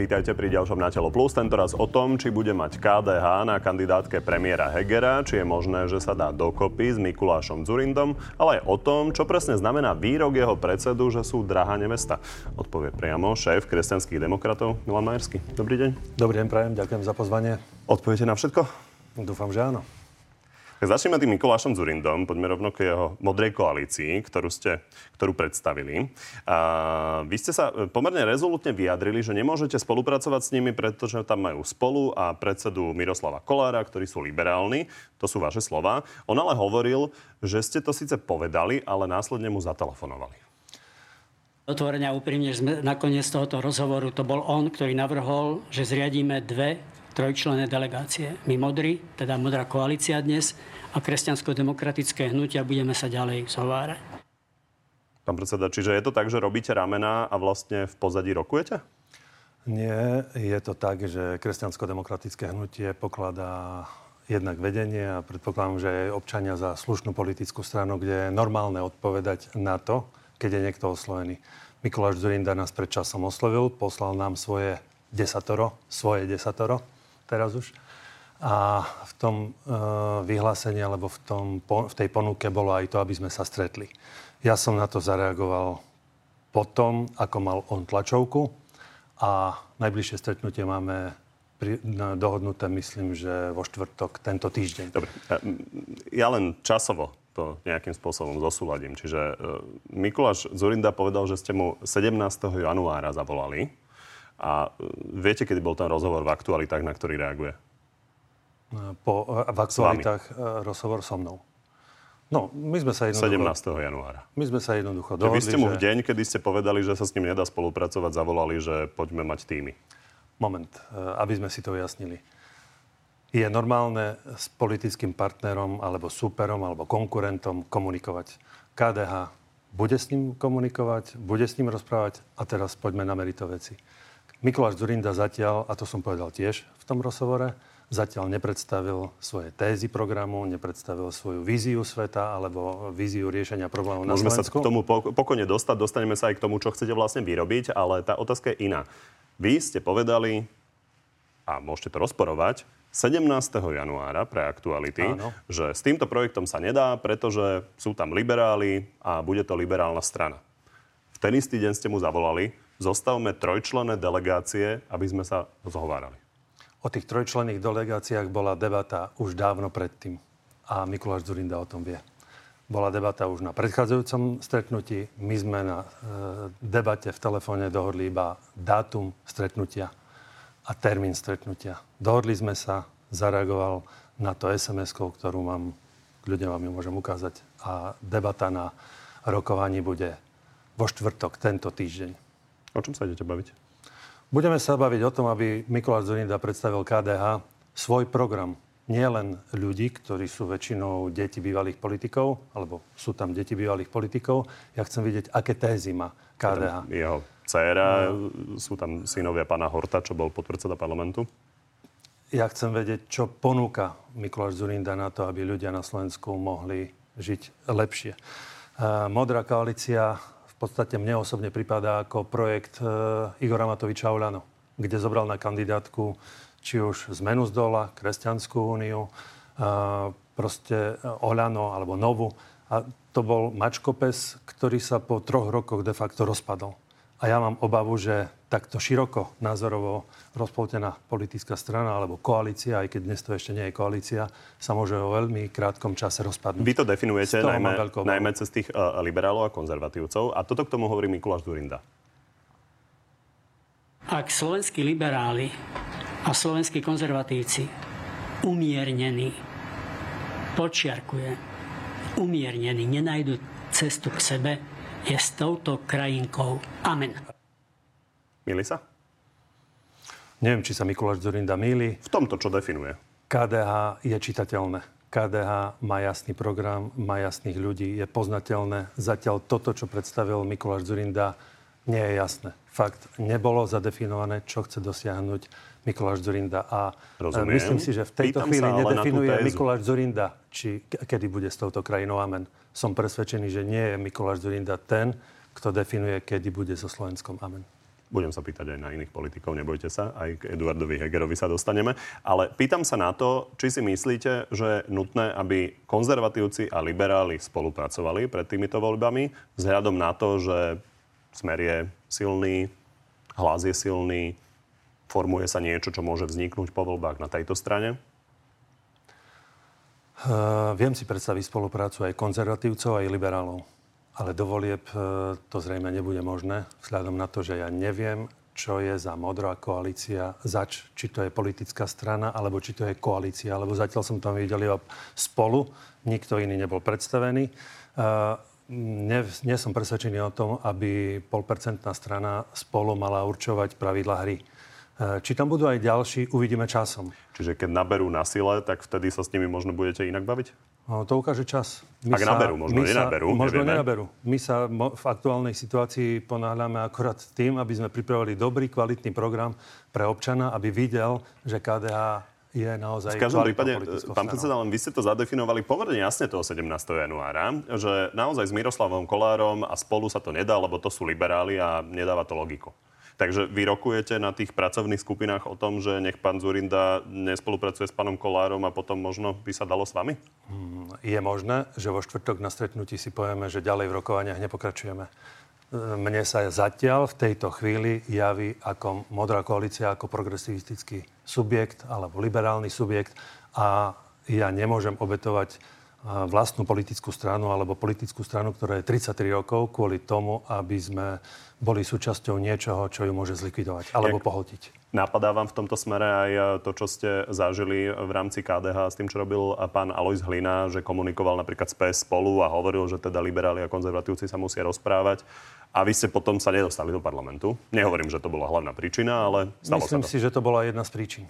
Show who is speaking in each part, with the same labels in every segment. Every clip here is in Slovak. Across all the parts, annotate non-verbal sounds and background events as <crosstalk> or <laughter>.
Speaker 1: Vítajte pri ďalšom Na telo plus. Tentoraz o tom, či bude mať KDH na kandidátke premiéra Hegera, či je možné, že sa dá dokopy s Mikulášom Zurindom, ale aj o tom, čo presne znamená výrok jeho predsedu, že sú drahá nevesta. Odpovie priamo šéf kresťanských demokratov Milan Majersky. Dobrý deň.
Speaker 2: Dobrý deň, prajem, ďakujem za pozvanie.
Speaker 1: Odpoviete na všetko?
Speaker 2: Dúfam, že áno.
Speaker 1: Začneme tým Mikulášom Zurindom. Poďme rovno k jeho modrej koalícii, ktorú ste ktorú predstavili. A vy ste sa pomerne rezolutne vyjadrili, že nemôžete spolupracovať s nimi, pretože tam majú spolu a predsedu Miroslava Kolára, ktorí sú liberálni. To sú vaše slova. On ale hovoril, že ste to síce povedali, ale následne mu zatelefonovali.
Speaker 3: Otvorene a úprimne, že sme nakoniec tohoto rozhovoru, to bol on, ktorý navrhol, že zriadíme dve trojčlené delegácie. My modri, teda modrá koalícia dnes a kresťansko-demokratické hnutia budeme sa ďalej zhovárať.
Speaker 1: Pán predseda, čiže je to tak, že robíte ramena a vlastne v pozadí rokujete?
Speaker 2: Nie, je to tak, že kresťansko-demokratické hnutie pokladá jednak vedenie a predpokladám, že aj občania za slušnú politickú stranu, kde je normálne odpovedať na to, keď je niekto oslovený. Mikuláš Zurinda nás pred časom oslovil, poslal nám svoje desatoro, svoje desatoro, teraz už. A v tom e, vyhlásení, alebo v, tom, v tej ponuke bolo aj to, aby sme sa stretli. Ja som na to zareagoval potom, ako mal on tlačovku a najbližšie stretnutie máme pri, no, dohodnuté, myslím, že vo štvrtok tento týždeň.
Speaker 1: Dobre. Ja len časovo to nejakým spôsobom zosúladím. Čiže uh, Mikuláš Zurinda povedal, že ste mu 17. januára zavolali. A uh, viete, kedy bol ten rozhovor v aktualitách, na ktorý reaguje?
Speaker 2: Po, v aktualitách rozhovor so mnou. No, my sme sa
Speaker 1: jednoducho... 17. januára.
Speaker 2: My sme sa jednoducho dohodli,
Speaker 1: Vy ste mu v deň, kedy ste povedali, že sa s ním nedá spolupracovať, zavolali, že poďme mať týmy.
Speaker 2: Moment, aby sme si to ujasnili. Je normálne s politickým partnerom, alebo súperom, alebo konkurentom komunikovať. KDH bude s ním komunikovať, bude s ním rozprávať a teraz poďme na merito veci. Mikuláš Zurinda zatiaľ, a to som povedal tiež v tom rozhovore, zatiaľ nepredstavil svoje tézy programu, nepredstavil svoju víziu sveta alebo víziu riešenia problémov na
Speaker 1: Môžeme
Speaker 2: Slovensku.
Speaker 1: sa k tomu pokojne dostať, dostaneme sa aj k tomu, čo chcete vlastne vyrobiť, ale tá otázka je iná. Vy ste povedali, a môžete to rozporovať, 17. januára pre aktuality, Áno. že s týmto projektom sa nedá, pretože sú tam liberáli a bude to liberálna strana. V ten istý deň ste mu zavolali, zostavme trojčlené delegácie, aby sme sa zhovárali.
Speaker 2: O tých trojčlenných delegáciách bola debata už dávno predtým. A Mikuláš Zurinda o tom vie. Bola debata už na predchádzajúcom stretnutí. My sme na e, debate v telefóne dohodli iba dátum stretnutia a termín stretnutia. Dohodli sme sa, zareagoval na to SMS-kou, ktorú mám, ľudia vám ju môžem ukázať. A debata na rokovaní bude vo štvrtok, tento týždeň.
Speaker 1: O čom sa idete baviť?
Speaker 2: Budeme sa baviť o tom, aby Mikuláš Zurinda predstavil KDH svoj program. Nie len ľudí, ktorí sú väčšinou deti bývalých politikov, alebo sú tam deti bývalých politikov. Ja chcem vidieť, aké tézy má KDH.
Speaker 1: Jeho dcéra, no. sú tam synovia pána Horta, čo bol podpredseda parlamentu.
Speaker 2: Ja chcem vedieť, čo ponúka Mikuláš Zurinda na to, aby ľudia na Slovensku mohli žiť lepšie. Modrá koalícia podstate mne osobne pripadá ako projekt e, Igora Matoviča Olano, kde zobral na kandidátku či už zmenu z dola, Kresťanskú úniu, e, proste Olano alebo Novu. A to bol mačkopes, ktorý sa po troch rokoch de facto rozpadol. A ja mám obavu, že takto široko názorovo rozpoltená politická strana alebo koalícia, aj keď dnes to ešte nie je koalícia, sa môže o veľmi krátkom čase rozpadnúť.
Speaker 1: Vy to definujete najmä, najmä cez tých uh, liberálov a konzervatívcov. A toto k tomu hovorí Mikuláš Durinda.
Speaker 3: Ak slovenskí liberáli a slovenskí konzervatívci umiernení, počiarkujem, umiernení, nenajdu cestu k sebe, je s touto krajinkou. Amen.
Speaker 1: Mili sa?
Speaker 2: Neviem, či sa Mikuláš Zurinda míli.
Speaker 1: V tomto, čo definuje?
Speaker 2: KDH je čitateľné. KDH má jasný program, má jasných ľudí, je poznateľné. Zatiaľ toto, čo predstavil Mikuláš Zurinda, nie je jasné. Fakt, nebolo zadefinované, čo chce dosiahnuť Mikuláš Zurinda. A e, Rozumiem. myslím si, že v tejto Pýtam chvíli nedefinuje Mikuláš Zurinda, či kedy bude s touto krajinou amen som presvedčený, že nie je Mikuláš Zurinda ten, kto definuje, kedy bude so Slovenskom. Amen.
Speaker 1: Budem sa pýtať aj na iných politikov, nebojte sa, aj k Eduardovi Hegerovi sa dostaneme. Ale pýtam sa na to, či si myslíte, že je nutné, aby konzervatívci a liberáli spolupracovali pred týmito voľbami, vzhľadom na to, že smer je silný, hlas je silný, formuje sa niečo, čo môže vzniknúť po voľbách na tejto strane?
Speaker 2: Uh, viem si predstaviť spoluprácu aj konzervatívcov, aj liberálov ale do volieb e, to zrejme nebude možné, vzhľadom na to, že ja neviem, čo je za modrá koalícia, zač, či to je politická strana, alebo či to je koalícia, lebo zatiaľ som tam videl iba spolu, nikto iný nebol predstavený. Uh, nie, nie som presvedčený o tom, aby polpercentná strana spolu mala určovať pravidla hry. Uh, či tam budú aj ďalší, uvidíme časom.
Speaker 1: Čiže keď naberú na sile, tak vtedy sa s nimi možno budete inak baviť?
Speaker 2: No, to ukáže čas.
Speaker 1: My Ak sa, naberú, možno nenaberú.
Speaker 2: Sa, možno nevieme. nenaberú. My sa v aktuálnej situácii ponáhľame akorát tým, aby sme pripravili dobrý, kvalitný program pre občana, aby videl, že KDH je naozaj
Speaker 1: V každom prípade, pán predseda, len vy ste to zadefinovali pomerne jasne toho 17. januára, že naozaj s Miroslavom Kolárom a spolu sa to nedá, lebo to sú liberáli a nedáva to logiku. Takže vy rokujete na tých pracovných skupinách o tom, že nech pán Zurinda nespolupracuje s pánom Kolárom a potom možno by sa dalo s vami?
Speaker 2: Hmm, je možné, že vo štvrtok na stretnutí si povieme, že ďalej v rokovaniach nepokračujeme. Mne sa zatiaľ v tejto chvíli javí ako modrá koalícia, ako progresivistický subjekt alebo liberálny subjekt a ja nemôžem obetovať vlastnú politickú stranu alebo politickú stranu, ktorá je 33 rokov kvôli tomu, aby sme boli súčasťou niečoho, čo ju môže zlikvidovať alebo Jak pohltiť.
Speaker 1: Napadá vám v tomto smere aj to, čo ste zažili v rámci KDH s tým, čo robil pán Alois Hlina, že komunikoval napríklad s PS spolu a hovoril, že teda liberáli a konzervatívci sa musia rozprávať a vy ste potom sa nedostali do parlamentu. Nehovorím, že to bola hlavná príčina, ale stalo
Speaker 2: Myslím
Speaker 1: sa
Speaker 2: to. si, že to bola jedna z príčin.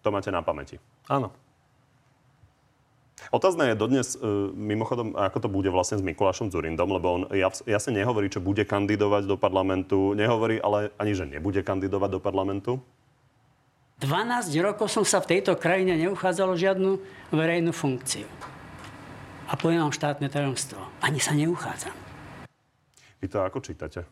Speaker 1: To máte na pamäti?
Speaker 2: Áno.
Speaker 1: Otázne je dodnes, e, mimochodom, ako to bude vlastne s Mikulášom Zurindom, lebo on jasne nehovorí, čo bude kandidovať do parlamentu, nehovorí ale ani, že nebude kandidovať do parlamentu.
Speaker 3: 12 rokov som sa v tejto krajine neuchádzal o žiadnu verejnú funkciu. A poviem vám štátne tajomstvo. Ani sa neuchádzam.
Speaker 1: Vy to ako čítate?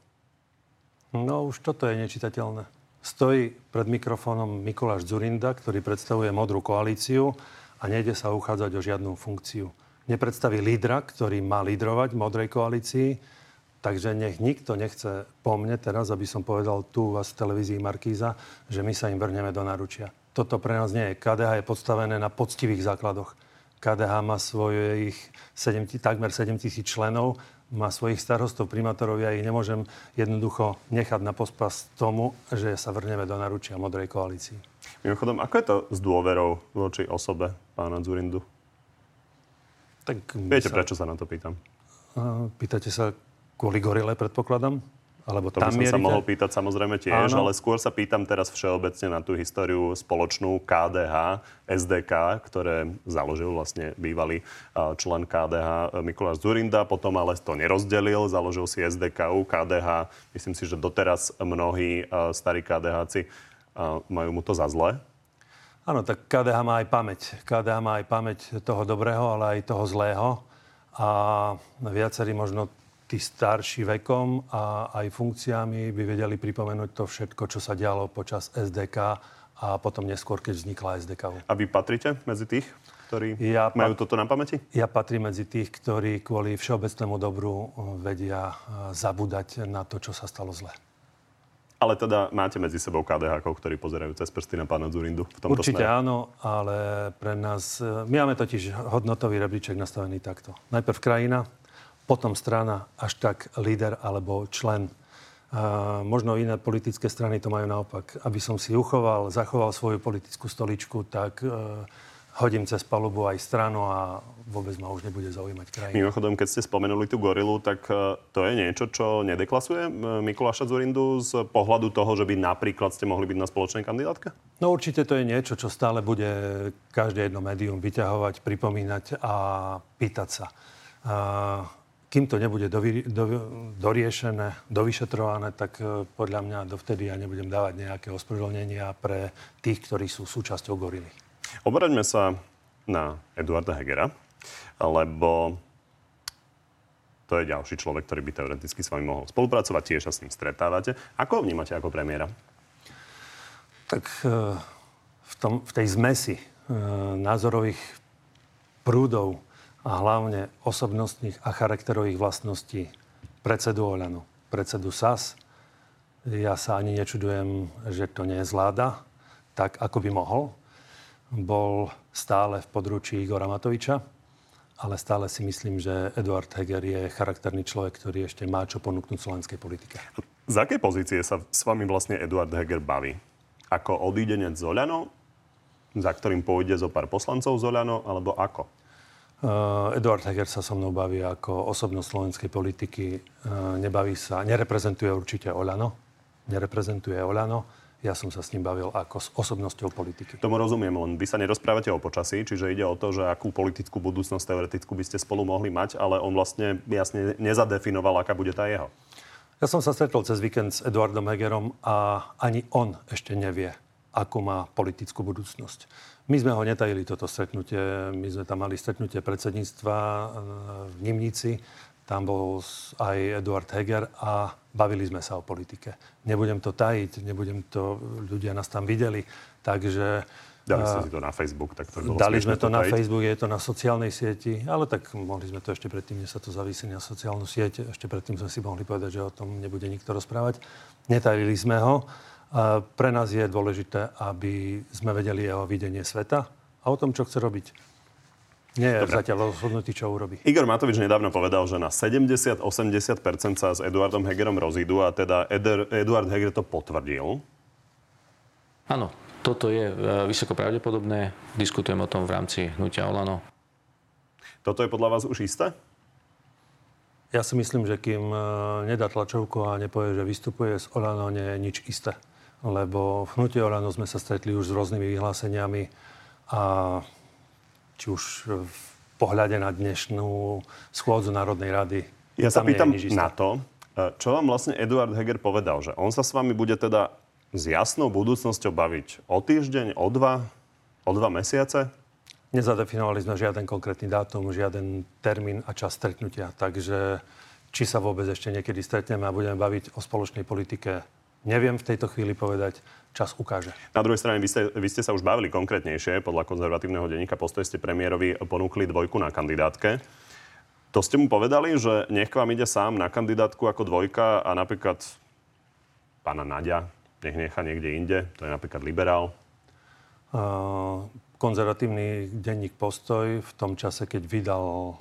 Speaker 2: No už toto je nečitateľné. Stojí pred mikrofónom Mikuláš Zurinda, ktorý predstavuje modrú koalíciu a nejde sa uchádzať o žiadnu funkciu. Nepredstaví lídra, ktorý má lídrovať v modrej koalícii, takže nech nikto nechce po mne teraz, aby som povedal tu vás v televízii Markíza, že my sa im vrneme do naručia. Toto pre nás nie je. KDH je podstavené na poctivých základoch. KDH má svojich 7, takmer 7 tisíc členov, má svojich starostov, primátorov. Ja ich nemôžem jednoducho nechať na pospas tomu, že sa vrneme do naručia modrej koalícii.
Speaker 1: Mimochodom, ako je to s dôverou voči osobe pána Zurindu? Tak Viete, sa... prečo sa na to pýtam?
Speaker 2: Pýtate sa kvôli gorile, predpokladám?
Speaker 1: Alebo to by som mierite? sa mohol pýtať samozrejme tiež, Áno. ale skôr sa pýtam teraz všeobecne na tú históriu spoločnú KDH, SDK, ktoré založil vlastne bývalý člen KDH Mikuláš Zurinda, potom ale to nerozdelil, založil si SDKU, KDH. Myslím si, že doteraz mnohí starí KDHci majú mu to za zle.
Speaker 2: Áno, tak KDH má aj pamäť. KDH má aj pamäť toho dobrého, ale aj toho zlého. A viacerí možno tí starší vekom a aj funkciami by vedeli pripomenúť to všetko, čo sa dialo počas SDK a potom neskôr, keď vznikla SDK.
Speaker 1: A vy patrite medzi tých, ktorí ja majú pat- toto na pamäti?
Speaker 2: Ja patrím medzi tých, ktorí kvôli všeobecnému dobru vedia zabúdať na to, čo sa stalo zle.
Speaker 1: Ale teda máte medzi sebou KDH, ktorí pozerajú cez prsty na pána Zurindu v tomto
Speaker 2: Určite smere? áno, ale pre nás... My máme totiž hodnotový rebríček nastavený takto. Najprv krajina, potom strana, až tak líder alebo člen. A možno iné politické strany to majú naopak. Aby som si uchoval, zachoval svoju politickú stoličku, tak e, hodím cez palubu aj stranu a vôbec ma už nebude zaujímať krajina.
Speaker 1: Mimochodom, keď ste spomenuli tú gorilu, tak e, to je niečo, čo nedeklasuje e, Mikuláša Zurindu z pohľadu toho, že by napríklad ste mohli byť na spoločnej kandidátke?
Speaker 2: No určite to je niečo, čo stále bude každé jedno médium vyťahovať, pripomínať a pýtať sa. A kým to nebude dovy, do, doriešené, dovyšetrované, tak e, podľa mňa dovtedy ja nebudem dávať nejaké ospravedlnenia pre tých, ktorí sú súčasťou gorily.
Speaker 1: Obraťme sa na Eduarda Hegera lebo to je ďalší človek, ktorý by teoreticky s vami mohol spolupracovať, tiež sa s ním stretávate. Ako ho vnímate ako premiéra?
Speaker 2: Tak e, v, tom, v tej zmesi e, názorových prúdov a hlavne osobnostných a charakterových vlastností predsedu Oľano, predsedu SAS, ja sa ani nečudujem, že to nezvláda tak, ako by mohol. Bol stále v područí Igora Matoviča ale stále si myslím, že Eduard Heger je charakterný človek, ktorý ešte má čo ponúknuť slovenskej politike.
Speaker 1: Z akej pozície sa s vami vlastne Eduard Heger baví? Ako odídenec z Oľano, za ktorým pôjde zo pár poslancov z Oľano, alebo ako?
Speaker 2: Uh, Eduard Heger sa so mnou baví ako osobnosť slovenskej politiky. Uh, nebaví sa, nereprezentuje určite Oľano. Nereprezentuje Oľano ja som sa s ním bavil ako s osobnosťou politiky.
Speaker 1: Tomu rozumiem, len vy sa nerozprávate o počasí, čiže ide o to, že akú politickú budúcnosť teoretickú by ste spolu mohli mať, ale on vlastne jasne nezadefinoval, aká bude tá jeho.
Speaker 2: Ja som sa stretol cez víkend s Eduardom Hegerom a ani on ešte nevie, akú má politickú budúcnosť. My sme ho netajili toto stretnutie, my sme tam mali stretnutie predsedníctva e, v Nimnici tam bol aj Eduard Heger a bavili sme sa o politike. Nebudem to tajiť, nebudem to, ľudia nás tam videli, takže...
Speaker 1: Dali ste si to na Facebook, tak to bolo
Speaker 2: Dali sme to, to na Facebook, je to na sociálnej sieti, ale tak mohli sme to ešte predtým, než sa to zavísi na sociálnu sieť, ešte predtým sme si mohli povedať, že o tom nebude nikto rozprávať. Netajili sme ho. A pre nás je dôležité, aby sme vedeli jeho videnie sveta a o tom, čo chce robiť. Nie je Dobre. zatiaľ rozhodnutý, čo urobí.
Speaker 1: Igor Matovič nedávno povedal, že na 70-80% sa s Eduardom Hegerom rozídu a teda Eder, Eduard Heger to potvrdil.
Speaker 4: Áno, toto je e, vysoko pravdepodobné. Diskutujem o tom v rámci hnutia Olano.
Speaker 1: Toto je podľa vás už isté?
Speaker 2: Ja si myslím, že kým e, nedá tlačovku a nepovie, že vystupuje z Olano, nie je nič isté. Lebo v hnutie Olano sme sa stretli už s rôznymi vyhláseniami a či už v pohľade na dnešnú schôdzu Národnej rady.
Speaker 1: Ja sa pýtam na to, e, čo vám vlastne Eduard Heger povedal, že on sa s vami bude teda s jasnou budúcnosťou baviť o týždeň, o dva, o dva mesiace?
Speaker 2: Nezadefinovali sme žiaden konkrétny dátum, žiaden termín a čas stretnutia. Takže či sa vôbec ešte niekedy stretneme a budeme baviť o spoločnej politike, neviem v tejto chvíli povedať čas ukáže.
Speaker 1: Na druhej strane, vy ste, vy ste sa už bavili konkrétnejšie. Podľa konzervatívneho denníka postoj ste premiérovi ponúkli dvojku na kandidátke. To ste mu povedali, že nech vám ide sám na kandidátku ako dvojka a napríklad pána Nadia nech nechá niekde inde. To je napríklad liberál.
Speaker 2: Uh, konzervatívny denník Postoj v tom čase, keď vydal uh,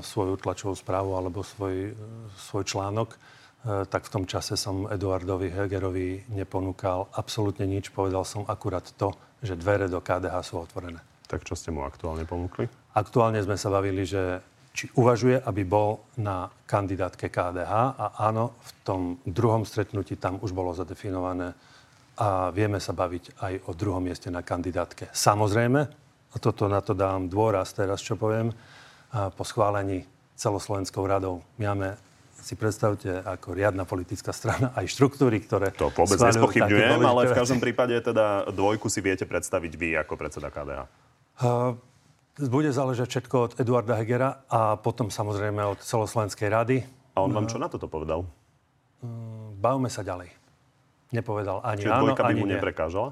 Speaker 2: svoju tlačovú správu alebo svoj, uh, svoj článok, tak v tom čase som Eduardovi Hegerovi neponúkal absolútne nič. Povedal som akurát to, že dvere do KDH sú otvorené.
Speaker 1: Tak čo ste mu aktuálne ponúkli?
Speaker 2: Aktuálne sme sa bavili, že či uvažuje, aby bol na kandidátke KDH a áno, v tom druhom stretnutí tam už bolo zadefinované a vieme sa baviť aj o druhom mieste na kandidátke. Samozrejme, a toto na to dám dôraz teraz, čo poviem, po schválení celoslovenskou radou máme si predstavte ako riadna politická strana aj štruktúry, ktoré...
Speaker 1: To vôbec nespochybňujem, ale v každom prípade teda dvojku si viete predstaviť vy ako predseda KDH. Uh,
Speaker 2: bude záležať všetko od Eduarda Hegera a potom samozrejme od celoslovenskej rady.
Speaker 1: A on vám čo na toto povedal?
Speaker 2: Uh, bavme sa ďalej. Nepovedal ani
Speaker 1: Čiže
Speaker 2: áno,
Speaker 1: by
Speaker 2: ani
Speaker 1: mu
Speaker 2: nie.
Speaker 1: neprekážala?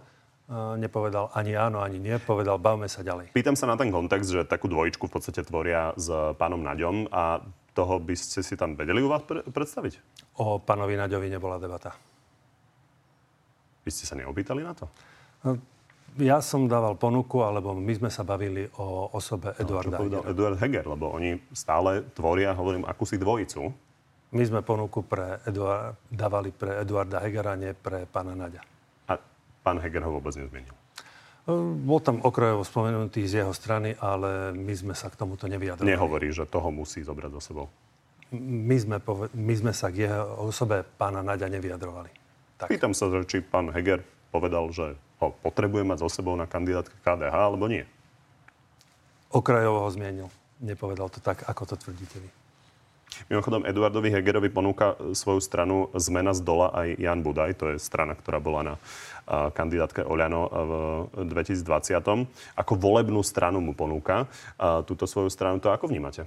Speaker 2: Uh, nepovedal ani áno, ani nie. Povedal, bavme sa ďalej.
Speaker 1: Pýtam sa na ten kontext, že takú dvojičku v podstate tvoria s pánom Naďom a toho by ste si tam vedeli u vás pre- predstaviť?
Speaker 2: O pánovi Naďovi nebola debata.
Speaker 1: Vy ste sa neopýtali na to?
Speaker 2: No, ja som dával ponuku, alebo my sme sa bavili o osobe Eduarda
Speaker 1: no, Hegera. Eduard Heger, lebo oni stále tvoria, hovorím, akúsi dvojicu.
Speaker 2: My sme ponuku pre Eduard, dávali pre Eduarda Hegera, nie pre pána Naďa.
Speaker 1: A pán Heger ho vôbec nezmenil?
Speaker 2: Bol tam okrajovo spomenutý z jeho strany, ale my sme sa k tomuto nevyjadrovali.
Speaker 1: Nehovorí, že toho musí zobrať za sebou.
Speaker 2: My sme, pove- my sme sa k jeho osobe pána Naďa nevyjadrovali.
Speaker 1: Tak. Pýtam sa, či pán Heger povedal, že ho potrebuje mať so sebou na kandidátke KDH, alebo nie.
Speaker 2: Okrajovo ho zmienil. Nepovedal to tak, ako to tvrdíte vy.
Speaker 1: Mimochodom, Eduardovi Hegerovi ponúka svoju stranu zmena z dola aj Jan Budaj. To je strana, ktorá bola na kandidátke Oľano v 2020. Ako volebnú stranu mu ponúka túto svoju stranu. To ako vnímate?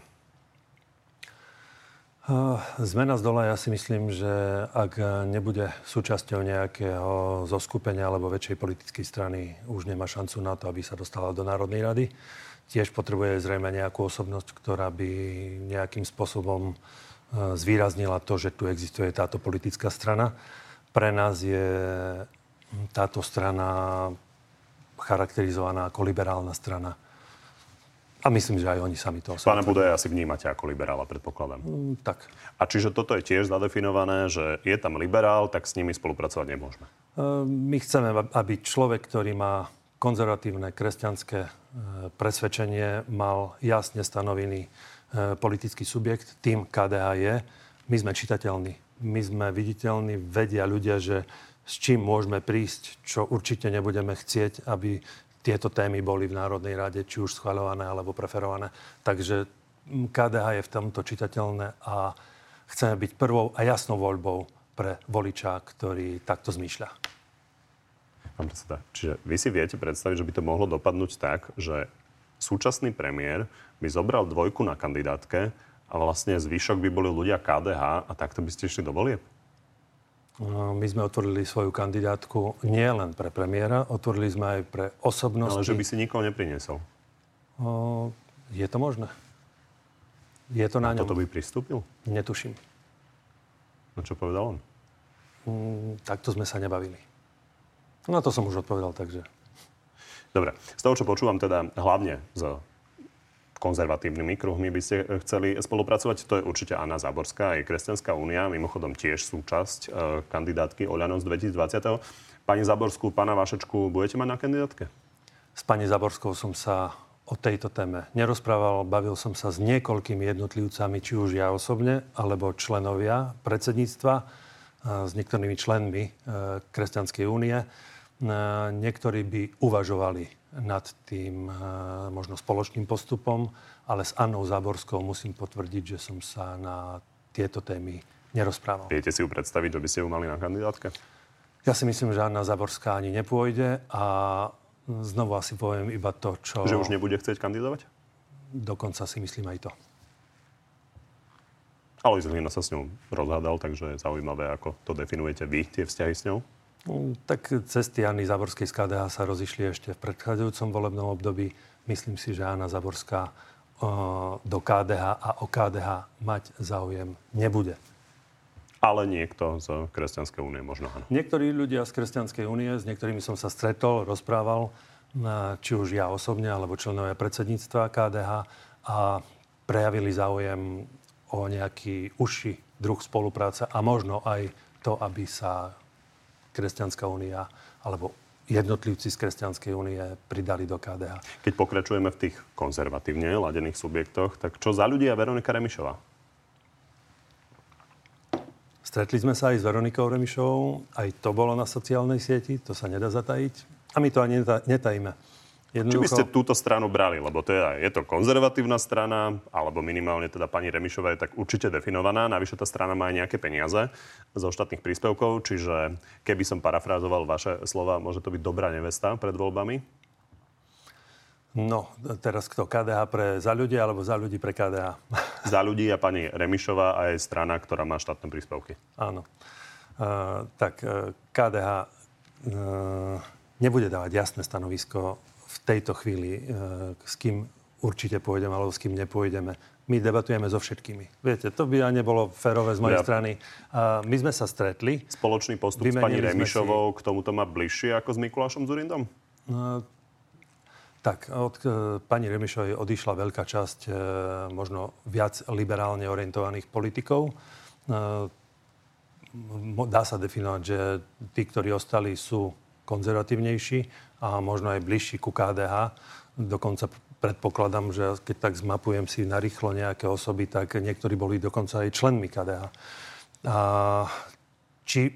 Speaker 2: Zmena z dola, ja si myslím, že ak nebude súčasťou nejakého zoskupenia alebo väčšej politickej strany, už nemá šancu na to, aby sa dostala do Národnej rady. Tiež potrebuje zrejme nejakú osobnosť, ktorá by nejakým spôsobom zvýraznila to, že tu existuje táto politická strana. Pre nás je táto strana charakterizovaná ako liberálna strana a myslím, že aj oni sami to
Speaker 1: Pána Budaj asi vnímate ako liberála, predpokladám.
Speaker 2: Mm, tak.
Speaker 1: A čiže toto je tiež zadefinované, že je tam liberál, tak s nimi spolupracovať nemôžeme.
Speaker 2: Uh, my chceme, aby človek, ktorý má konzervatívne kresťanské uh, presvedčenie, mal jasne stanovený uh, politický subjekt, tým KDH je. My sme čitateľní, my sme viditeľní, vedia ľudia, že s čím môžeme prísť, čo určite nebudeme chcieť, aby tieto témy boli v Národnej rade či už schvaľované alebo preferované. Takže KDH je v tomto čitateľné a chceme byť prvou a jasnou voľbou pre voliča, ktorý takto zmýšľa.
Speaker 1: Pán predseda, čiže vy si viete predstaviť, že by to mohlo dopadnúť tak, že súčasný premiér by zobral dvojku na kandidátke a vlastne zvyšok by boli ľudia KDH a takto by ste išli do volieb?
Speaker 2: No, my sme otvorili svoju kandidátku nie len pre premiéra, otvorili sme aj pre osobnosti.
Speaker 1: Ale že by si nikoho nepriniesol.
Speaker 2: O, je to možné. Je to na,
Speaker 1: na ňom. toto by pristúpil?
Speaker 2: Netuším.
Speaker 1: No čo povedal on?
Speaker 2: Mm, takto sme sa nebavili. No to som už odpovedal, takže...
Speaker 1: Dobre. Z toho, čo počúvam teda hlavne z konzervatívnymi kruhmi by ste eh, chceli spolupracovať. To je určite Anna Záborská, aj Kresťanská únia, mimochodom tiež súčasť e, kandidátky Oľano z 2020. Pani Záborskú, pána Vašečku, budete mať na kandidátke?
Speaker 2: S pani Záborskou som sa o tejto téme nerozprával. Bavil som sa s niekoľkými jednotlivcami, či už ja osobne, alebo členovia predsedníctva, e, s niektorými členmi Kresťanskej únie. Niektorí by uvažovali nad tým eh, možno spoločným postupom, ale s Annou Záborskou musím potvrdiť, že som sa na tieto témy nerozprával.
Speaker 1: Viete si ju predstaviť, že by ste ju mali na kandidátke?
Speaker 2: Ja si myslím, že Anna Záborská ani nepôjde a znovu asi poviem iba to, čo...
Speaker 1: Že už nebude chcieť kandidovať?
Speaker 2: Dokonca si myslím aj to.
Speaker 1: Alois Hlina sa s ňou rozhádal, takže je zaujímavé, ako to definujete vy, tie vzťahy s ňou.
Speaker 2: Mm, tak cesty Anny Zaborskej z KDH sa rozišli ešte v predchádzajúcom volebnom období. Myslím si, že Anna Zaborská do KDH a o KDH mať záujem nebude.
Speaker 1: Ale niekto z Kresťanskej únie možno áno.
Speaker 2: Niektorí ľudia z Kresťanskej únie, s niektorými som sa stretol, rozprával, či už ja osobne, alebo členovia predsedníctva KDH a prejavili záujem o nejaký užší druh spolupráce a možno aj to, aby sa Kresťanská únia alebo jednotlivci z Kresťanskej únie pridali do KDH.
Speaker 1: Keď pokračujeme v tých konzervatívne ladených subjektoch, tak čo za ľudia Veronika Remišová?
Speaker 2: Stretli sme sa aj s Veronikou Remišovou, aj to bolo na sociálnej sieti, to sa nedá zatajiť. A my to ani netajíme.
Speaker 1: Jednoducho... Či by ste túto stranu brali? Lebo je, je to konzervatívna strana, alebo minimálne teda pani Remišová je tak určite definovaná. Navyše tá strana má aj nejaké peniaze zo štátnych príspevkov, čiže keby som parafrázoval vaše slova, môže to byť dobrá nevesta pred voľbami?
Speaker 2: No, teraz kto? KDH pre za ľudí alebo za ľudí pre KDH? <laughs>
Speaker 1: Za ľudí a pani Remišová a je strana, ktorá má štátne príspevky.
Speaker 2: Áno. Uh, tak uh, KDH uh, nebude dávať jasné stanovisko v tejto chvíli, e, s kým určite pôjdeme alebo s kým nepôjdeme. My debatujeme so všetkými. Viete, to by aj nebolo férové z mojej ja. strany. My sme sa stretli.
Speaker 1: Spoločný postup s pani Remišovou si... k tomuto má bližšie ako s Mikulášom Zurindom? No,
Speaker 2: tak, od e, pani Remišovej odišla veľká časť e, možno viac liberálne orientovaných politikov. Dá sa definovať, že tí, ktorí ostali, sú konzervatívnejší a možno aj bližší ku KDH. Dokonca predpokladám, že keď tak zmapujem si narýchlo nejaké osoby, tak niektorí boli dokonca aj členmi KDH. A či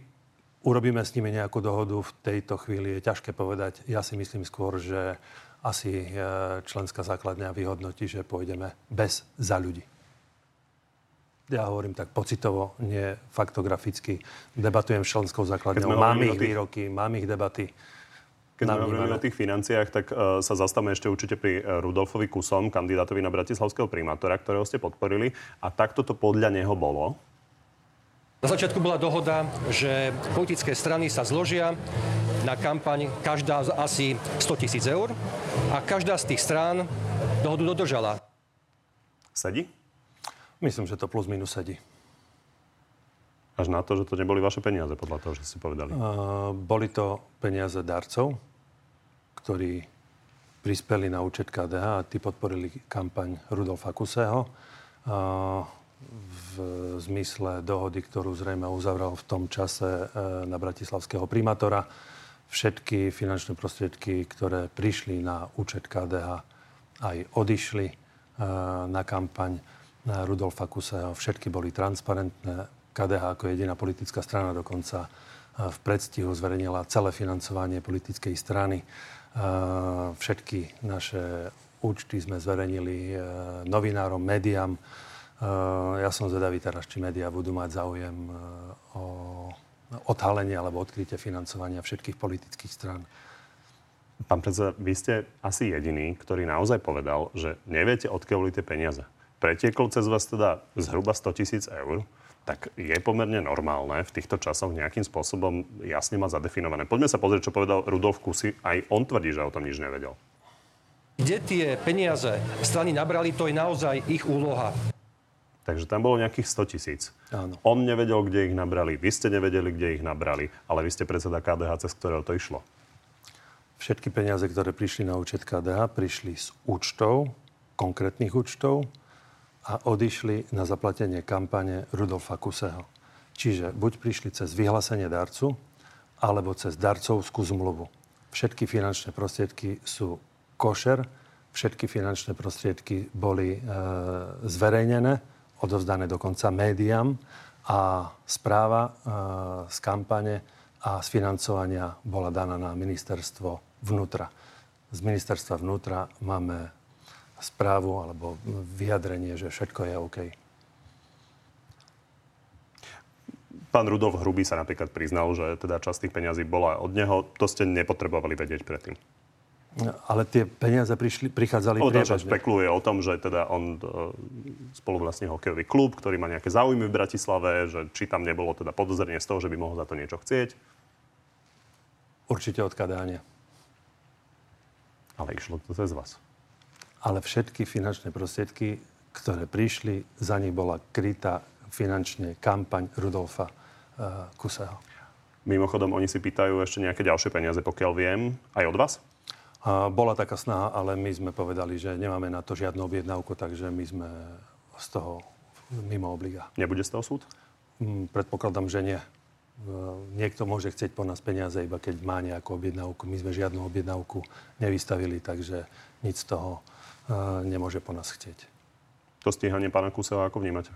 Speaker 2: urobíme s nimi nejakú dohodu v tejto chvíli, je ťažké povedať. Ja si myslím skôr, že asi e, členská základňa vyhodnotí, že pôjdeme bez za ľudí ja hovorím tak pocitovo, nie faktograficky. Debatujem s členskou základňou, mám ich výroky, mám ich debaty.
Speaker 1: Keď sme hovorili o tých financiách, tak uh, sa zastavme ešte určite pri uh, Rudolfovi Kusom, kandidátovi na bratislavského primátora, ktorého ste podporili. A takto to podľa neho bolo.
Speaker 5: Na začiatku bola dohoda, že politické strany sa zložia na kampaň každá asi 100 tisíc eur a každá z tých strán dohodu dodržala.
Speaker 1: Sedí?
Speaker 2: Myslím, že to plus minus sedí.
Speaker 1: Až na to, že to neboli vaše peniaze, podľa toho, že ste povedali. Uh,
Speaker 2: boli to peniaze darcov, ktorí prispeli na účet KDH a tí podporili kampaň Rudolfa Kuseho. Uh, v zmysle dohody, ktorú zrejme uzavrel v tom čase uh, na bratislavského primátora. Všetky finančné prostriedky, ktoré prišli na účet KDH, aj odišli uh, na kampaň Rudolfa Kuseho. Všetky boli transparentné, KDH ako jediná politická strana dokonca e, v predstihu zverejnila celé financovanie politickej strany. E, všetky naše účty sme zverejnili e, novinárom, médiám. Ja som zvedavý teraz, či médiá budú mať záujem o odhalenie alebo odkrytie financovania všetkých politických strán.
Speaker 1: Pán predseda, vy ste asi jediný, ktorý naozaj povedal, že neviete, odkiaľ boli tie peniaze. Pretiekol cez vás teda zhruba 100 tisíc eur tak je pomerne normálne v týchto časoch nejakým spôsobom jasne mať zadefinované. Poďme sa pozrieť, čo povedal Rudolf Kusy. Aj on tvrdí, že o tom nič nevedel.
Speaker 5: Kde tie peniaze strany nabrali, to je naozaj ich úloha.
Speaker 1: Takže tam bolo nejakých 100 tisíc. On nevedel, kde ich nabrali, vy ste nevedeli, kde ich nabrali, ale vy ste predseda KDH, cez ktorého to išlo.
Speaker 2: Všetky peniaze, ktoré prišli na účet KDH, prišli z účtov, konkrétnych účtov, a odišli na zaplatenie kampane Rudolfa Kuseho. Čiže buď prišli cez vyhlásenie darcu, alebo cez darcovskú zmluvu. Všetky finančné prostriedky sú košer, všetky finančné prostriedky boli e, zverejnené, odovzdané dokonca médiám a správa e, z kampane a z financovania bola daná na ministerstvo vnútra. Z ministerstva vnútra máme správu alebo vyjadrenie, že všetko je OK.
Speaker 1: Pán Rudolf Hrubý sa napríklad priznal, že teda časť tých peňazí bola od neho. To ste nepotrebovali vedieť predtým.
Speaker 2: Ale tie peniaze prišli, prichádzali
Speaker 1: o, priebežne. špekuluje o tom, že teda on e, vlastne hokejový klub, ktorý má nejaké záujmy v Bratislave, že či tam nebolo teda podozrenie z toho, že by mohol za to niečo chcieť.
Speaker 2: Určite od KDA
Speaker 1: Ale išlo to cez vás
Speaker 2: ale všetky finančné prostriedky, ktoré prišli, za nich bola krytá finančne kampaň Rudolfa uh, Kuseho.
Speaker 1: Mimochodom, oni si pýtajú ešte nejaké ďalšie peniaze, pokiaľ viem, aj od vás?
Speaker 2: Bola taká snaha, ale my sme povedali, že nemáme na to žiadnu objednávku, takže my sme z toho mimo obliga.
Speaker 1: Nebude z toho súd?
Speaker 2: Um, predpokladám, že nie. Uh, niekto môže chcieť po nás peniaze, iba keď má nejakú objednávku. My sme žiadnu objednávku nevystavili, takže nic z toho nemôže po nás chcieť.
Speaker 1: To stíhanie pána Kusela ako vnímate?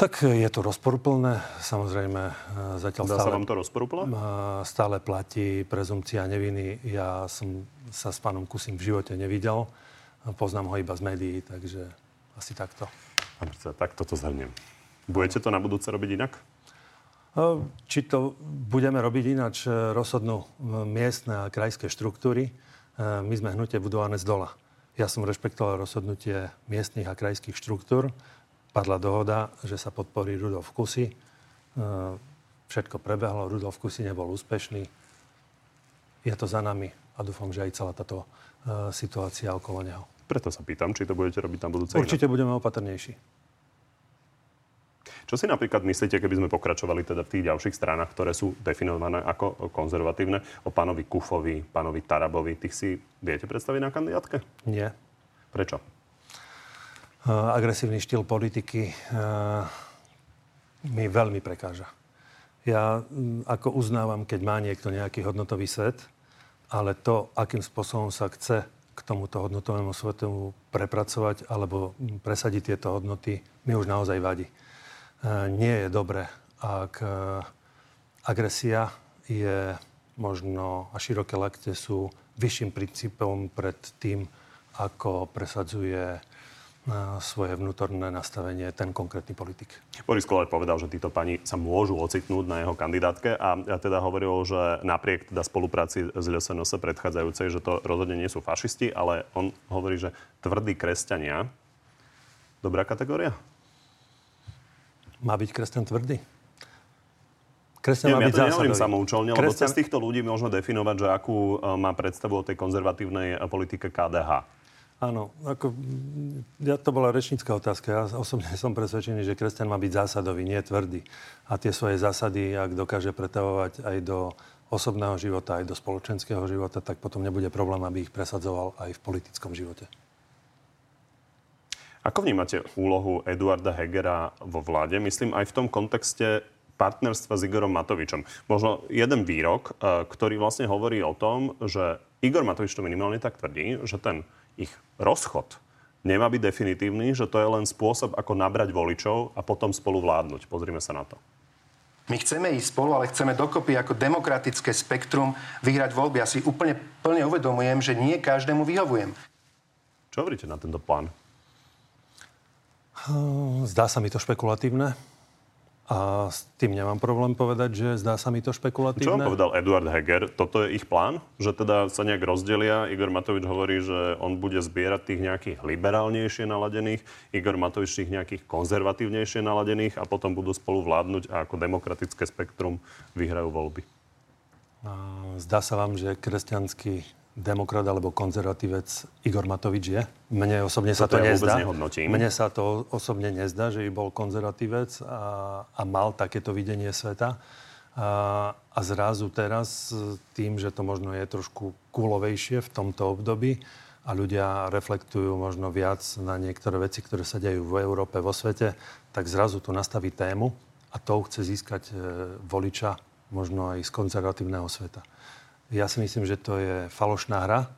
Speaker 2: Tak je to rozporuplné, samozrejme.
Speaker 1: E, zatiaľ Dá stále, sa vám to rozporúplne?
Speaker 2: Stále platí prezumcia neviny. Ja som sa s pánom Kusim v živote nevidel. Poznám ho iba z médií, takže asi takto.
Speaker 1: Pán predseda, tak toto zhrniem. Budete to na budúce robiť inak?
Speaker 2: E, či to budeme robiť ináč, e, rozhodnú miestne a krajské štruktúry. My sme hnutie budované z dola. Ja som rešpektoval rozhodnutie miestnych a krajských štruktúr. Padla dohoda, že sa podporí Rudolf Kusy. E, všetko prebehlo, Rudolf Kusy nebol úspešný. Je to za nami a dúfam, že aj celá táto e, situácia okolo neho.
Speaker 1: Preto sa pýtam, či to budete robiť tam budúce
Speaker 2: Určite inak. budeme opatrnejší.
Speaker 1: Čo si napríklad myslíte, keby sme pokračovali teda v tých ďalších stranách, ktoré sú definované ako konzervatívne, o pánovi Kufovi, pánovi Tarabovi, tých si viete predstaviť na kandidátke?
Speaker 2: Nie.
Speaker 1: Prečo?
Speaker 2: Uh, agresívny štýl politiky uh, mi veľmi prekáža. Ja um, ako uznávam, keď má niekto nejaký hodnotový svet, ale to, akým spôsobom sa chce k tomuto hodnotovému svetu prepracovať alebo presadiť tieto hodnoty, mi už naozaj vadí nie je dobre, ak e, agresia je možno a široké lakte sú vyšším princípom pred tým, ako presadzuje svoje vnútorné nastavenie ten konkrétny politik.
Speaker 1: Boris Koller povedal, že títo pani sa môžu ocitnúť na jeho kandidátke a ja teda hovoril, že napriek teda spolupráci s LSNS predchádzajúcej, že to rozhodne nie sú fašisti, ale on hovorí, že tvrdí kresťania. Dobrá kategória?
Speaker 2: Má byť kresťan tvrdý?
Speaker 1: Kresťan má byť ja to nehovorím samoučelne, Kresťan... lebo cez týchto ľudí môžeme definovať, že akú e, má predstavu o tej konzervatívnej e, politike KDH.
Speaker 2: Áno, ako, ja, to bola rečnícka otázka. Ja osobne som presvedčený, že kresťan má byť zásadový, nie tvrdý. A tie svoje zásady, ak dokáže pretavovať aj do osobného života, aj do spoločenského života, tak potom nebude problém, aby ich presadzoval aj v politickom živote.
Speaker 1: Ako vnímate úlohu Eduarda Hegera vo vláde? Myslím aj v tom kontexte partnerstva s Igorom Matovičom. Možno jeden výrok, e, ktorý vlastne hovorí o tom, že Igor Matovič to minimálne tak tvrdí, že ten ich rozchod nemá byť definitívny, že to je len spôsob, ako nabrať voličov a potom spolu vládnuť. Pozrime sa na to.
Speaker 6: My chceme ísť spolu, ale chceme dokopy ako demokratické spektrum vyhrať voľby. Ja si úplne plne uvedomujem, že nie každému vyhovujem.
Speaker 1: Čo hovoríte na tento plán?
Speaker 2: Zdá sa mi to špekulatívne. A s tým nemám problém povedať, že zdá sa mi to špekulatívne.
Speaker 1: Čo vám povedal Eduard Heger? Toto je ich plán? Že teda sa nejak rozdelia? Igor Matovič hovorí, že on bude zbierať tých nejakých liberálnejšie naladených, Igor Matovič tých nejakých konzervatívnejšie naladených a potom budú spolu vládnuť a ako demokratické spektrum vyhrajú voľby.
Speaker 2: Zdá sa vám, že kresťanský demokrat alebo konzervatívec Igor Matovič je. Mne osobne sa to, ja nezdá. Mne sa to osobne nezdá, že by bol konzervatívec a, a mal takéto videnie sveta. A, a zrazu teraz tým, že to možno je trošku kúlovejšie v tomto období a ľudia reflektujú možno viac na niektoré veci, ktoré sa dejú v Európe, vo svete, tak zrazu tu nastaví tému a to chce získať e, voliča možno aj z konzervatívneho sveta. Ja si myslím, že to je falošná hra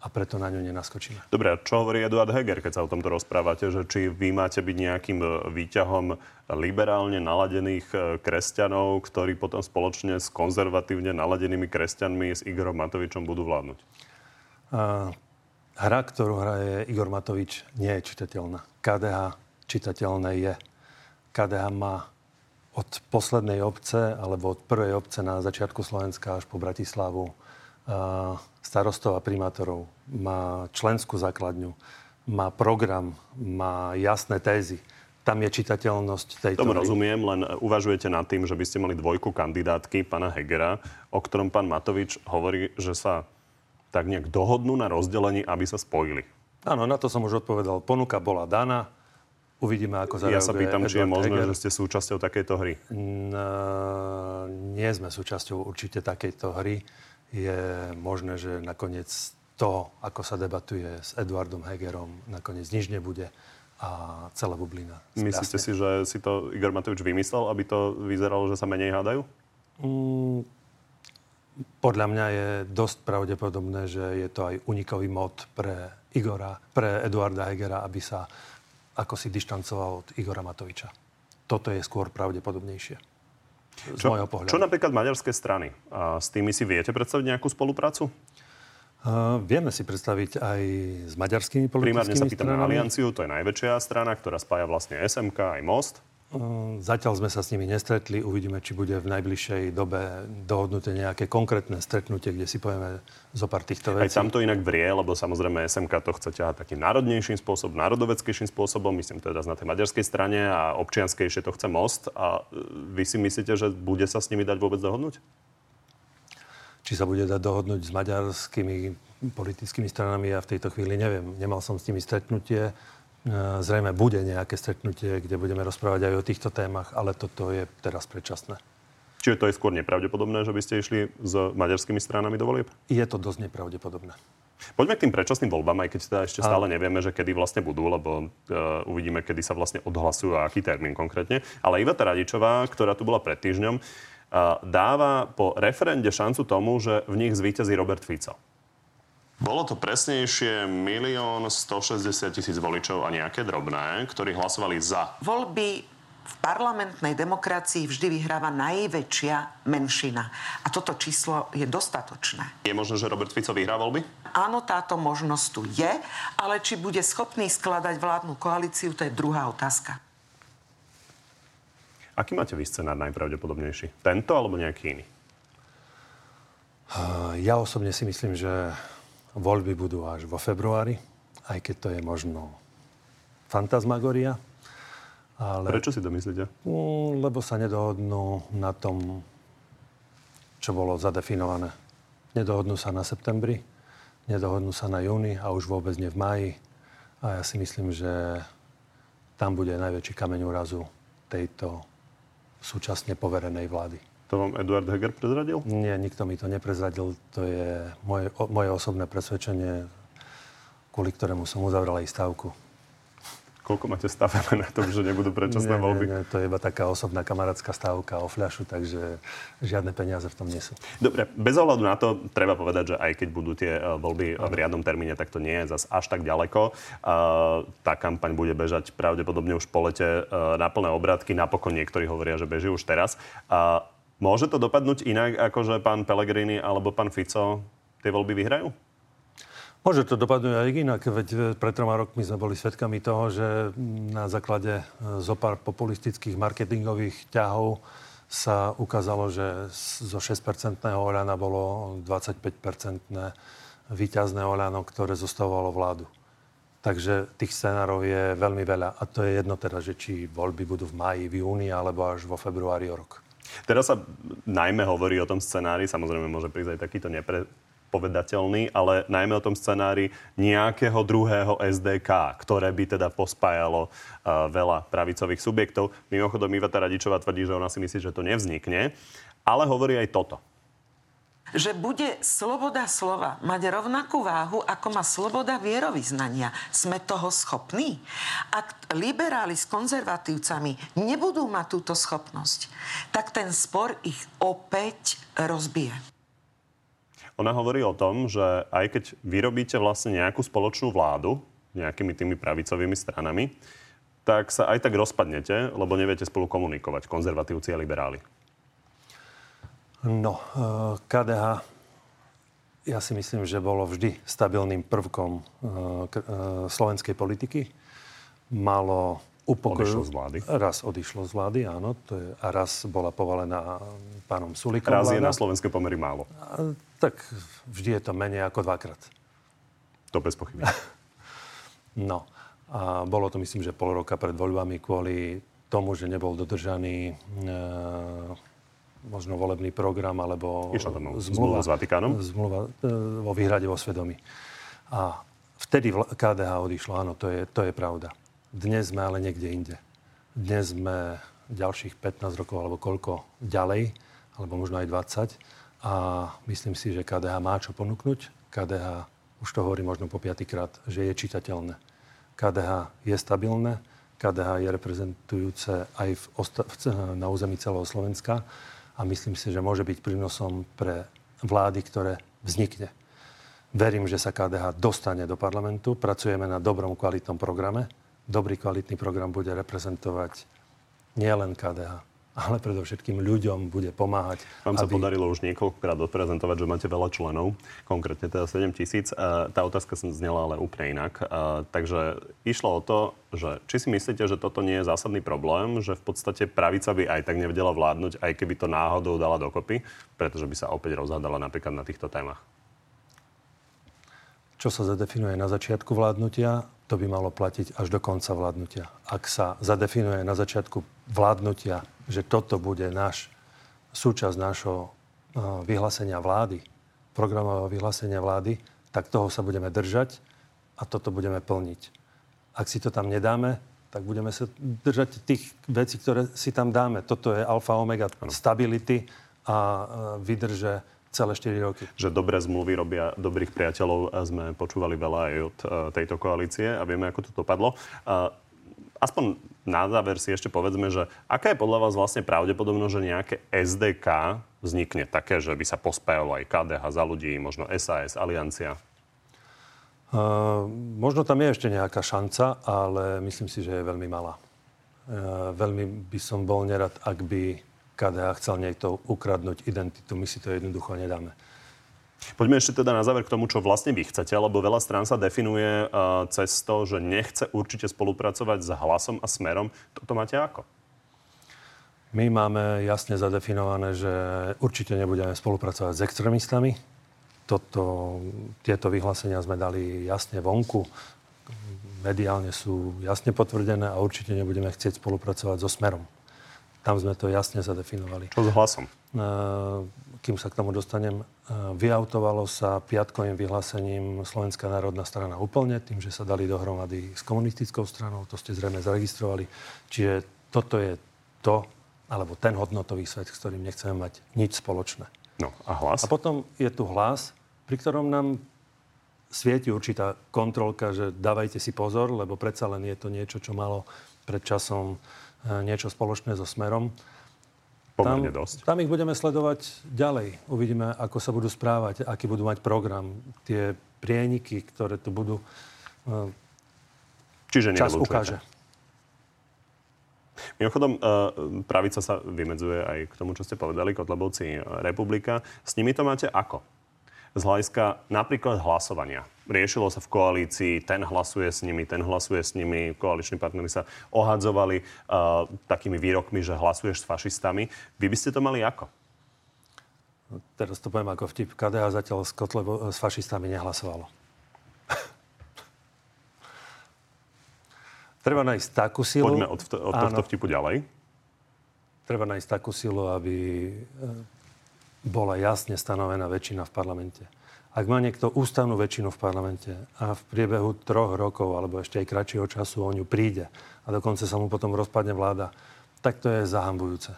Speaker 2: a preto na ňu nenaskočíme.
Speaker 1: Dobre, a čo hovorí Eduard Heger, keď sa o tomto rozprávate, že či vy máte byť nejakým e, výťahom liberálne naladených e, kresťanov, ktorí potom spoločne s konzervatívne naladenými kresťanmi s Igorom Matovičom budú vládnuť?
Speaker 2: Uh, hra, ktorú hraje Igor Matovič, nie je čitateľná. KDH čitateľné je. KDH má od poslednej obce, alebo od prvej obce na začiatku Slovenska až po Bratislavu starostov a primátorov. Má členskú základňu, má program, má jasné tézy. Tam je čitateľnosť tejto...
Speaker 1: Tomu rozumiem, len uvažujete nad tým, že by ste mali dvojku kandidátky pána Hegera, o ktorom pán Matovič hovorí, že sa tak nejak dohodnú na rozdelení, aby sa spojili.
Speaker 2: Áno, na to som už odpovedal. Ponuka bola daná. Uvidíme, ako zareaguje
Speaker 1: Ja sa pýtam, Edward či je možné, Heger. že ste súčasťou takejto hry.
Speaker 2: No, nie sme súčasťou určite takejto hry. Je možné, že nakoniec to, ako sa debatuje s Eduardom Hegerom, nakoniec nič nebude a celá bublina.
Speaker 1: Myslíte si, že si to Igor Matovič vymyslel, aby to vyzeralo, že sa menej hádajú? Mm,
Speaker 2: podľa mňa je dosť pravdepodobné, že je to aj unikový mod pre Igora, pre Eduarda Hegera, aby sa ako si dištancoval od Igora Matoviča. Toto je skôr pravdepodobnejšie. Z čo, môjho pohľadu.
Speaker 1: Čo napríklad maďarské strany? A s tými si viete predstaviť nejakú spoluprácu?
Speaker 2: Uh, vieme si predstaviť aj s maďarskými politickými
Speaker 1: Primárne sa pýtam na Alianciu, to je najväčšia strana, ktorá spája vlastne SMK aj Most.
Speaker 2: Ehm, zatiaľ sme sa s nimi nestretli. Uvidíme, či bude v najbližšej dobe dohodnuté nejaké konkrétne stretnutie, kde si povieme zo pár týchto vecí.
Speaker 1: Aj tam to inak vrie, lebo samozrejme SMK to chce ťahať takým národnejším spôsobom, národoveckejším spôsobom, myslím teda na tej maďarskej strane a občianskejšie to chce most. A e, vy si myslíte, že bude sa s nimi dať vôbec dohodnúť?
Speaker 2: Či sa bude dať dohodnúť s maďarskými politickými stranami, ja v tejto chvíli neviem. Nemal som s nimi stretnutie zrejme bude nejaké stretnutie, kde budeme rozprávať aj o týchto témach, ale toto je teraz predčasné.
Speaker 1: Čiže to je skôr nepravdepodobné, že by ste išli s maďarskými stranami do volieb?
Speaker 2: Je to dosť nepravdepodobné.
Speaker 1: Poďme k tým predčasným voľbám, aj keď teda ešte stále nevieme, že kedy vlastne budú, lebo uh, uvidíme, kedy sa vlastne odhlasujú a aký termín konkrétne. Ale Iveta Radičová, ktorá tu bola pred týždňom, uh, dáva po referende šancu tomu, že v nich zvíťazí Robert Fico. Bolo to presnejšie 1 160 tisíc voličov a nejaké drobné, ktorí hlasovali za.
Speaker 7: Voľby v parlamentnej demokracii vždy vyhráva najväčšia menšina. A toto číslo je dostatočné.
Speaker 1: Je možné, že Robert Fico vyhrá voľby?
Speaker 7: Áno, táto možnosť tu je, ale či bude schopný skladať vládnu koalíciu, to je druhá otázka.
Speaker 1: Aký máte vy scenár najpravdepodobnejší? Tento alebo nejaký iný?
Speaker 2: Ja osobne si myslím, že voľby budú až vo februári, aj keď to je možno fantasmagoria.
Speaker 1: Ale... Prečo si to myslíte?
Speaker 2: Mm, lebo sa nedohodnú na tom, čo bolo zadefinované. Nedohodnú sa na septembri, nedohodnú sa na júni a už vôbec nie v máji. A ja si myslím, že tam bude najväčší kameň úrazu tejto súčasne poverenej vlády.
Speaker 1: To vám Eduard Heger prezradil?
Speaker 2: Nie, nikto mi to neprezradil. To je moje, moje osobné presvedčenie, kvôli ktorému som uzavral aj stávku.
Speaker 1: Koľko máte stavené na tom, že nebudú predčasné
Speaker 2: nie,
Speaker 1: voľby?
Speaker 2: Nie, nie, to je iba taká osobná kamarátska stávka o fľašu, takže žiadne peniaze v tom nie sú.
Speaker 1: Dobre, bez ohľadu na to, treba povedať, že aj keď budú tie e, voľby v riadnom termíne, tak to nie je zas až tak ďaleko. Tá kampaň bude bežať pravdepodobne už po lete e, na plné obratky. Napokon niektorí hovoria, že beží už teraz. Môže to dopadnúť inak, ako že pán Pellegrini alebo pán Fico tie voľby vyhrajú?
Speaker 2: Môže to dopadnúť aj inak, veď e, pred troma rokmi sme boli svedkami toho, že na základe e, zopár populistických marketingových ťahov sa ukázalo, že zo 6-percentného Oľana bolo 25-percentné výťazné Oľano, ktoré zostavovalo vládu. Takže tých scenárov je veľmi veľa. A to je jedno teda, že či voľby budú v máji, v júni alebo až vo februári o rok.
Speaker 1: Teraz sa najmä hovorí o tom scenári, samozrejme môže prísť aj takýto nepre, povedateľný, ale najmä o tom scenári nejakého druhého SDK, ktoré by teda pospájalo uh, veľa pravicových subjektov. Mimochodom, Iveta Radičová tvrdí, že ona si myslí, že to nevznikne, ale hovorí aj toto
Speaker 7: že bude sloboda slova mať rovnakú váhu, ako má sloboda vierovýznania. Sme toho schopní? Ak liberáli s konzervatívcami nebudú mať túto schopnosť, tak ten spor ich opäť rozbije.
Speaker 1: Ona hovorí o tom, že aj keď vyrobíte vlastne nejakú spoločnú vládu nejakými tými pravicovými stranami, tak sa aj tak rozpadnete, lebo neviete spolu komunikovať, konzervatívci a liberáli.
Speaker 2: No, eh, KDH ja si myslím, že bolo vždy stabilným prvkom eh, eh, slovenskej politiky. Malo
Speaker 1: upokojujú. Odišlo z vlády.
Speaker 2: Raz odišlo z vlády, áno. To je, a raz bola povalená pánom Sulikom
Speaker 1: Raz vláda. je na slovenské pomery málo.
Speaker 2: A, tak vždy je to menej ako dvakrát.
Speaker 1: To bez pochyby. <laughs>
Speaker 2: no. A bolo to, myslím, že pol roka pred voľbami kvôli tomu, že nebol dodržaný e, možno volebný program alebo
Speaker 1: zmluva, zmluva s Vatikánom?
Speaker 2: Zmluva e, vo výhrade vo svedomí. A vtedy KDH odišlo, áno, to je, to je pravda. Dnes sme ale niekde inde. Dnes sme ďalších 15 rokov alebo koľko ďalej, alebo možno aj 20. A myslím si, že KDH má čo ponúknuť. KDH, už to hovorí možno po piatýkrát, že je čitateľné. KDH je stabilné, KDH je reprezentujúce aj v osta- na území celého Slovenska a myslím si, že môže byť prínosom pre vlády, ktoré vznikne. Verím, že sa KDH dostane do parlamentu. Pracujeme na dobrom kvalitnom programe dobrý kvalitný program bude reprezentovať nielen KDH, ale predovšetkým ľuďom bude pomáhať.
Speaker 1: Vám sa aby... podarilo už niekoľkokrát odprezentovať, že máte veľa členov, konkrétne teda 7 tisíc. Tá otázka sa znela ale úplne inak. Takže išlo o to, že či si myslíte, že toto nie je zásadný problém, že v podstate pravica by aj tak nevedela vládnuť, aj keby to náhodou dala dokopy, pretože by sa opäť rozhádala napríklad na týchto témach.
Speaker 2: Čo sa zadefinuje na začiatku vládnutia, to by malo platiť až do konca vládnutia. Ak sa zadefinuje na začiatku vládnutia, že toto bude náš, súčasť nášho e, vyhlásenia vlády, programového vyhlásenia vlády, tak toho sa budeme držať a toto budeme plniť. Ak si to tam nedáme, tak budeme sa držať tých vecí, ktoré si tam dáme. Toto je alfa omega stability a e, vydrže celé 4 roky.
Speaker 1: Že dobré zmluvy robia dobrých priateľov a sme počúvali veľa aj od uh, tejto koalície a vieme, ako to dopadlo. Aspoň na záver si ešte povedzme, že aká je podľa vás vlastne pravdepodobnosť, že nejaké SDK vznikne také, že by sa pospájalo aj KDH za ľudí, možno SAS, Aliancia?
Speaker 2: Uh, možno tam je ešte nejaká šanca, ale myslím si, že je veľmi malá. veľmi by som bol nerad, ak by KDH chcel niekto ukradnúť identitu. My si to jednoducho nedáme.
Speaker 1: Poďme ešte teda na záver k tomu, čo vlastne vy chcete, lebo veľa strán sa definuje uh, cez to, že nechce určite spolupracovať s hlasom a smerom. Toto máte ako?
Speaker 2: My máme jasne zadefinované, že určite nebudeme spolupracovať s extrémistami. Toto, tieto vyhlásenia sme dali jasne vonku. Mediálne sú jasne potvrdené a určite nebudeme chcieť spolupracovať so Smerom. Tam sme to jasne zadefinovali.
Speaker 1: Čo s hlasom?
Speaker 2: Kým sa k tomu dostanem, vyautovalo sa piatkovým vyhlásením Slovenská národná strana úplne, tým, že sa dali dohromady s komunistickou stranou, to ste zrejme zaregistrovali. Čiže toto je to, alebo ten hodnotový svet, s ktorým nechceme mať nič spoločné.
Speaker 1: No a hlas?
Speaker 2: A potom je tu hlas, pri ktorom nám svieti určitá kontrolka, že dávajte si pozor, lebo predsa len je to niečo, čo malo pred časom e, niečo spoločné so Smerom.
Speaker 1: Tam, dosť.
Speaker 2: tam ich budeme sledovať ďalej. Uvidíme, ako sa budú správať, aký budú mať program. Tie prieniky, ktoré tu budú, e,
Speaker 1: Čiže
Speaker 2: čas ukáže.
Speaker 1: Mimochodom, e, pravica sa vymedzuje aj k tomu, čo ste povedali, Kotlebovci republika. S nimi to máte ako? Z hľadiska napríklad hlasovania. Riešilo sa v koalícii, ten hlasuje s nimi, ten hlasuje s nimi, koaliční partnery sa ohadzovali uh, takými výrokmi, že hlasuješ s fašistami. Vy by ste to mali ako?
Speaker 2: Teraz to poviem ako vtip. KDH zatiaľ s, Kotlebo, s fašistami nehlasovalo. <laughs> Treba nájsť takú silu...
Speaker 1: Poďme od, od tohto vtipu ďalej.
Speaker 2: Treba nájsť takú silu, aby bola jasne stanovená väčšina v parlamente. Ak má niekto ústavnú väčšinu v parlamente a v priebehu troch rokov alebo ešte aj kratšieho času o ňu príde a dokonca sa mu potom rozpadne vláda, tak to je zahambujúce.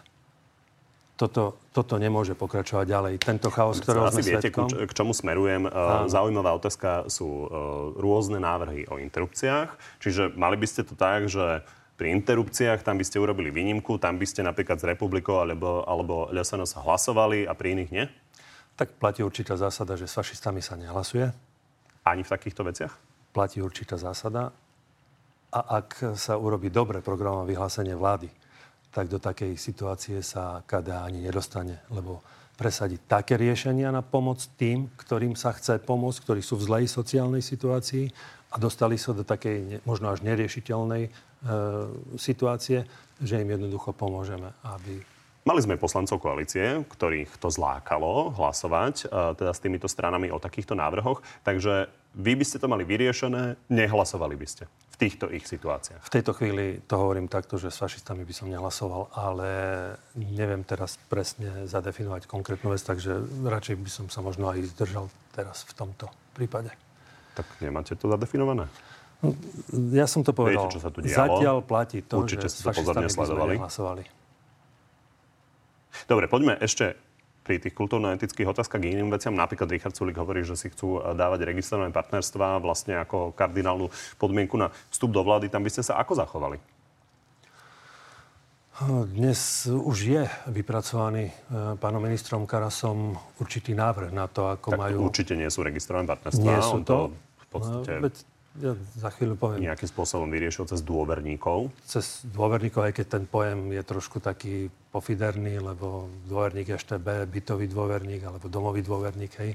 Speaker 2: Toto, toto nemôže pokračovať ďalej. Tento chaos, ktorého sme
Speaker 1: viete,
Speaker 2: svetkom...
Speaker 1: k čomu smerujem. Áno. Zaujímavá otázka sú e, rôzne návrhy o interrupciách. Čiže mali by ste to tak, že pri interrupciách, tam by ste urobili výnimku, tam by ste napríklad z republikou alebo, alebo LSNS hlasovali a pri iných nie?
Speaker 2: Tak platí určitá zásada, že s fašistami sa nehlasuje.
Speaker 1: Ani v takýchto veciach?
Speaker 2: Platí určitá zásada. A ak sa urobí dobre programové vyhlásenie vlády, tak do takej situácie sa KDA ani nedostane, lebo presadiť také riešenia na pomoc tým, ktorým sa chce pomôcť, ktorí sú v zlej sociálnej situácii a dostali sa do takej možno až neriešiteľnej situácie, že im jednoducho pomôžeme, aby
Speaker 1: Mali sme poslancov koalície, ktorých to zlákalo hlasovať e, teda s týmito stranami o takýchto návrhoch, takže vy by ste to mali vyriešené, nehlasovali by ste v týchto ich situáciách.
Speaker 2: V tejto chvíli to hovorím takto, že s fašistami by som nehlasoval, ale neviem teraz presne zadefinovať konkrétnu vec, takže radšej by som sa možno aj zdržal teraz v tomto prípade.
Speaker 1: Tak nemáte to zadefinované?
Speaker 2: Ja som to povedal.
Speaker 1: Viete, čo sa tu dialo?
Speaker 2: Zatiaľ platí to,
Speaker 1: Určite
Speaker 2: že
Speaker 1: ste to pozorne sledovali. Dobre, poďme ešte pri tých kultúrno-etických otázkach k iným veciam. Napríklad Richard Sulik hovorí, že si chcú eh, dávať registrované partnerstva vlastne ako kardinálnu podmienku na vstup do vlády. Tam by ste sa ako zachovali?
Speaker 2: Dnes už je vypracovaný eh, pánom ministrom Karasom určitý návrh na to, ako
Speaker 1: tak
Speaker 2: majú...
Speaker 1: určite nie sú registrované partnerstva.
Speaker 2: Nie sú to.
Speaker 1: to v podstate...
Speaker 2: No, veď ja za chvíľu poviem.
Speaker 1: Nejakým spôsobom vyriešil cez dôverníkov?
Speaker 2: Cez dôverníkov, aj keď ten pojem je trošku taký pofiderný, lebo dôverník B, bytový dôverník alebo domový dôverník, hej.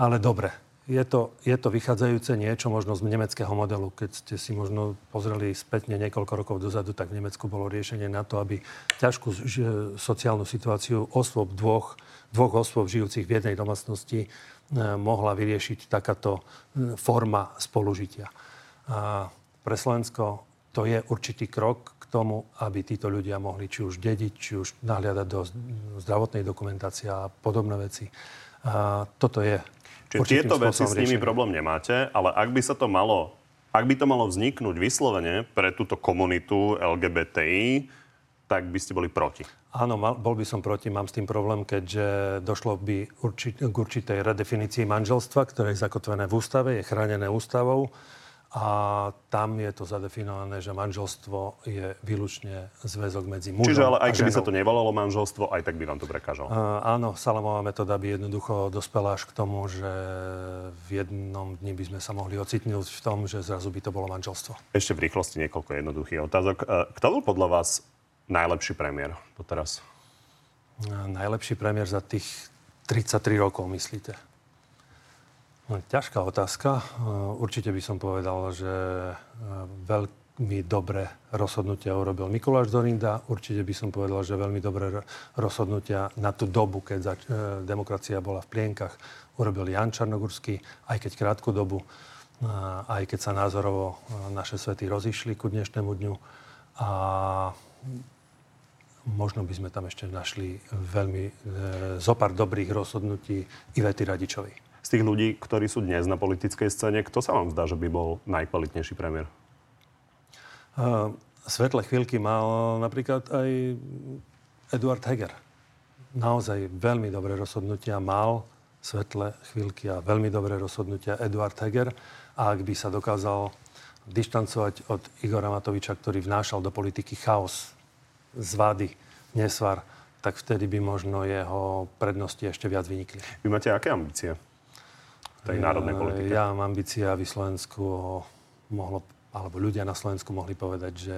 Speaker 2: Ale dobre, je to, je to vychádzajúce niečo možno z nemeckého modelu. Keď ste si možno pozreli spätne niekoľko rokov dozadu, tak v Nemecku bolo riešenie na to, aby ťažkú sociálnu situáciu osôb dvoch, dvoch osôb žijúcich v jednej domácnosti mohla vyriešiť takáto e, forma spolužitia. A pre Slovensko to je určitý krok k tomu, aby títo ľudia mohli či už dediť, či už nahliadať do zdravotnej dokumentácie a podobné veci. A toto je
Speaker 1: Čiže tieto veci s nimi problém nemáte, ale ak by sa to malo, ak by to malo vzniknúť vyslovene pre túto komunitu LGBTI, tak by ste boli proti.
Speaker 2: Áno, mal, bol by som proti, mám s tým problém, keďže došlo by určit, k určitej redefinícii manželstva, ktoré je zakotvené v ústave, je chránené ústavou a tam je to zadefinované, že manželstvo je výlučne zväzok medzi mužom
Speaker 1: Čiže ale aj keby sa to nevolalo manželstvo, aj tak by vám to prekážalo.
Speaker 2: Uh, áno, Salamová metóda by jednoducho dospela až k tomu, že v jednom dni by sme sa mohli ocitnúť v tom, že zrazu by to bolo manželstvo.
Speaker 1: Ešte v rýchlosti niekoľko jednoduchých otázok. Kto bol podľa vás najlepší premiér doteraz?
Speaker 2: Uh, najlepší premiér za tých 33 rokov, myslíte? No, ťažká otázka. Uh, Určite by som povedal, že uh, veľmi dobré rozhodnutia urobil Mikuláš Dorinda. Určite by som povedal, že veľmi dobré ro- rozhodnutia na tú dobu, keď uh, demokracia bola v plienkach, urobil Jan Čarnogurský, aj keď krátku dobu, aj keď sa názorovo naše svety rozišli ku dnešnému dňu. A možno by sme tam ešte našli veľmi e, zopár dobrých rozhodnutí Ivety Radičovej.
Speaker 1: Z tých ľudí, ktorí sú dnes na politickej scéne, kto sa vám zdá, že by bol najkvalitnejší premiér?
Speaker 2: Uh, svetlé chvíľky mal napríklad aj Eduard Heger. Naozaj veľmi dobré rozhodnutia mal svetlé chvíľky a veľmi dobré rozhodnutia Eduard Heger. A ak by sa dokázal dištancovať od Igora Matoviča, ktorý vnášal do politiky chaos, zvady, nesvar, tak vtedy by možno jeho prednosti ešte viac vynikli.
Speaker 1: Vy máte aké ambície v tej národnej politike?
Speaker 2: Ja mám ambície, aby Slovensku mohlo, alebo ľudia na Slovensku mohli povedať, že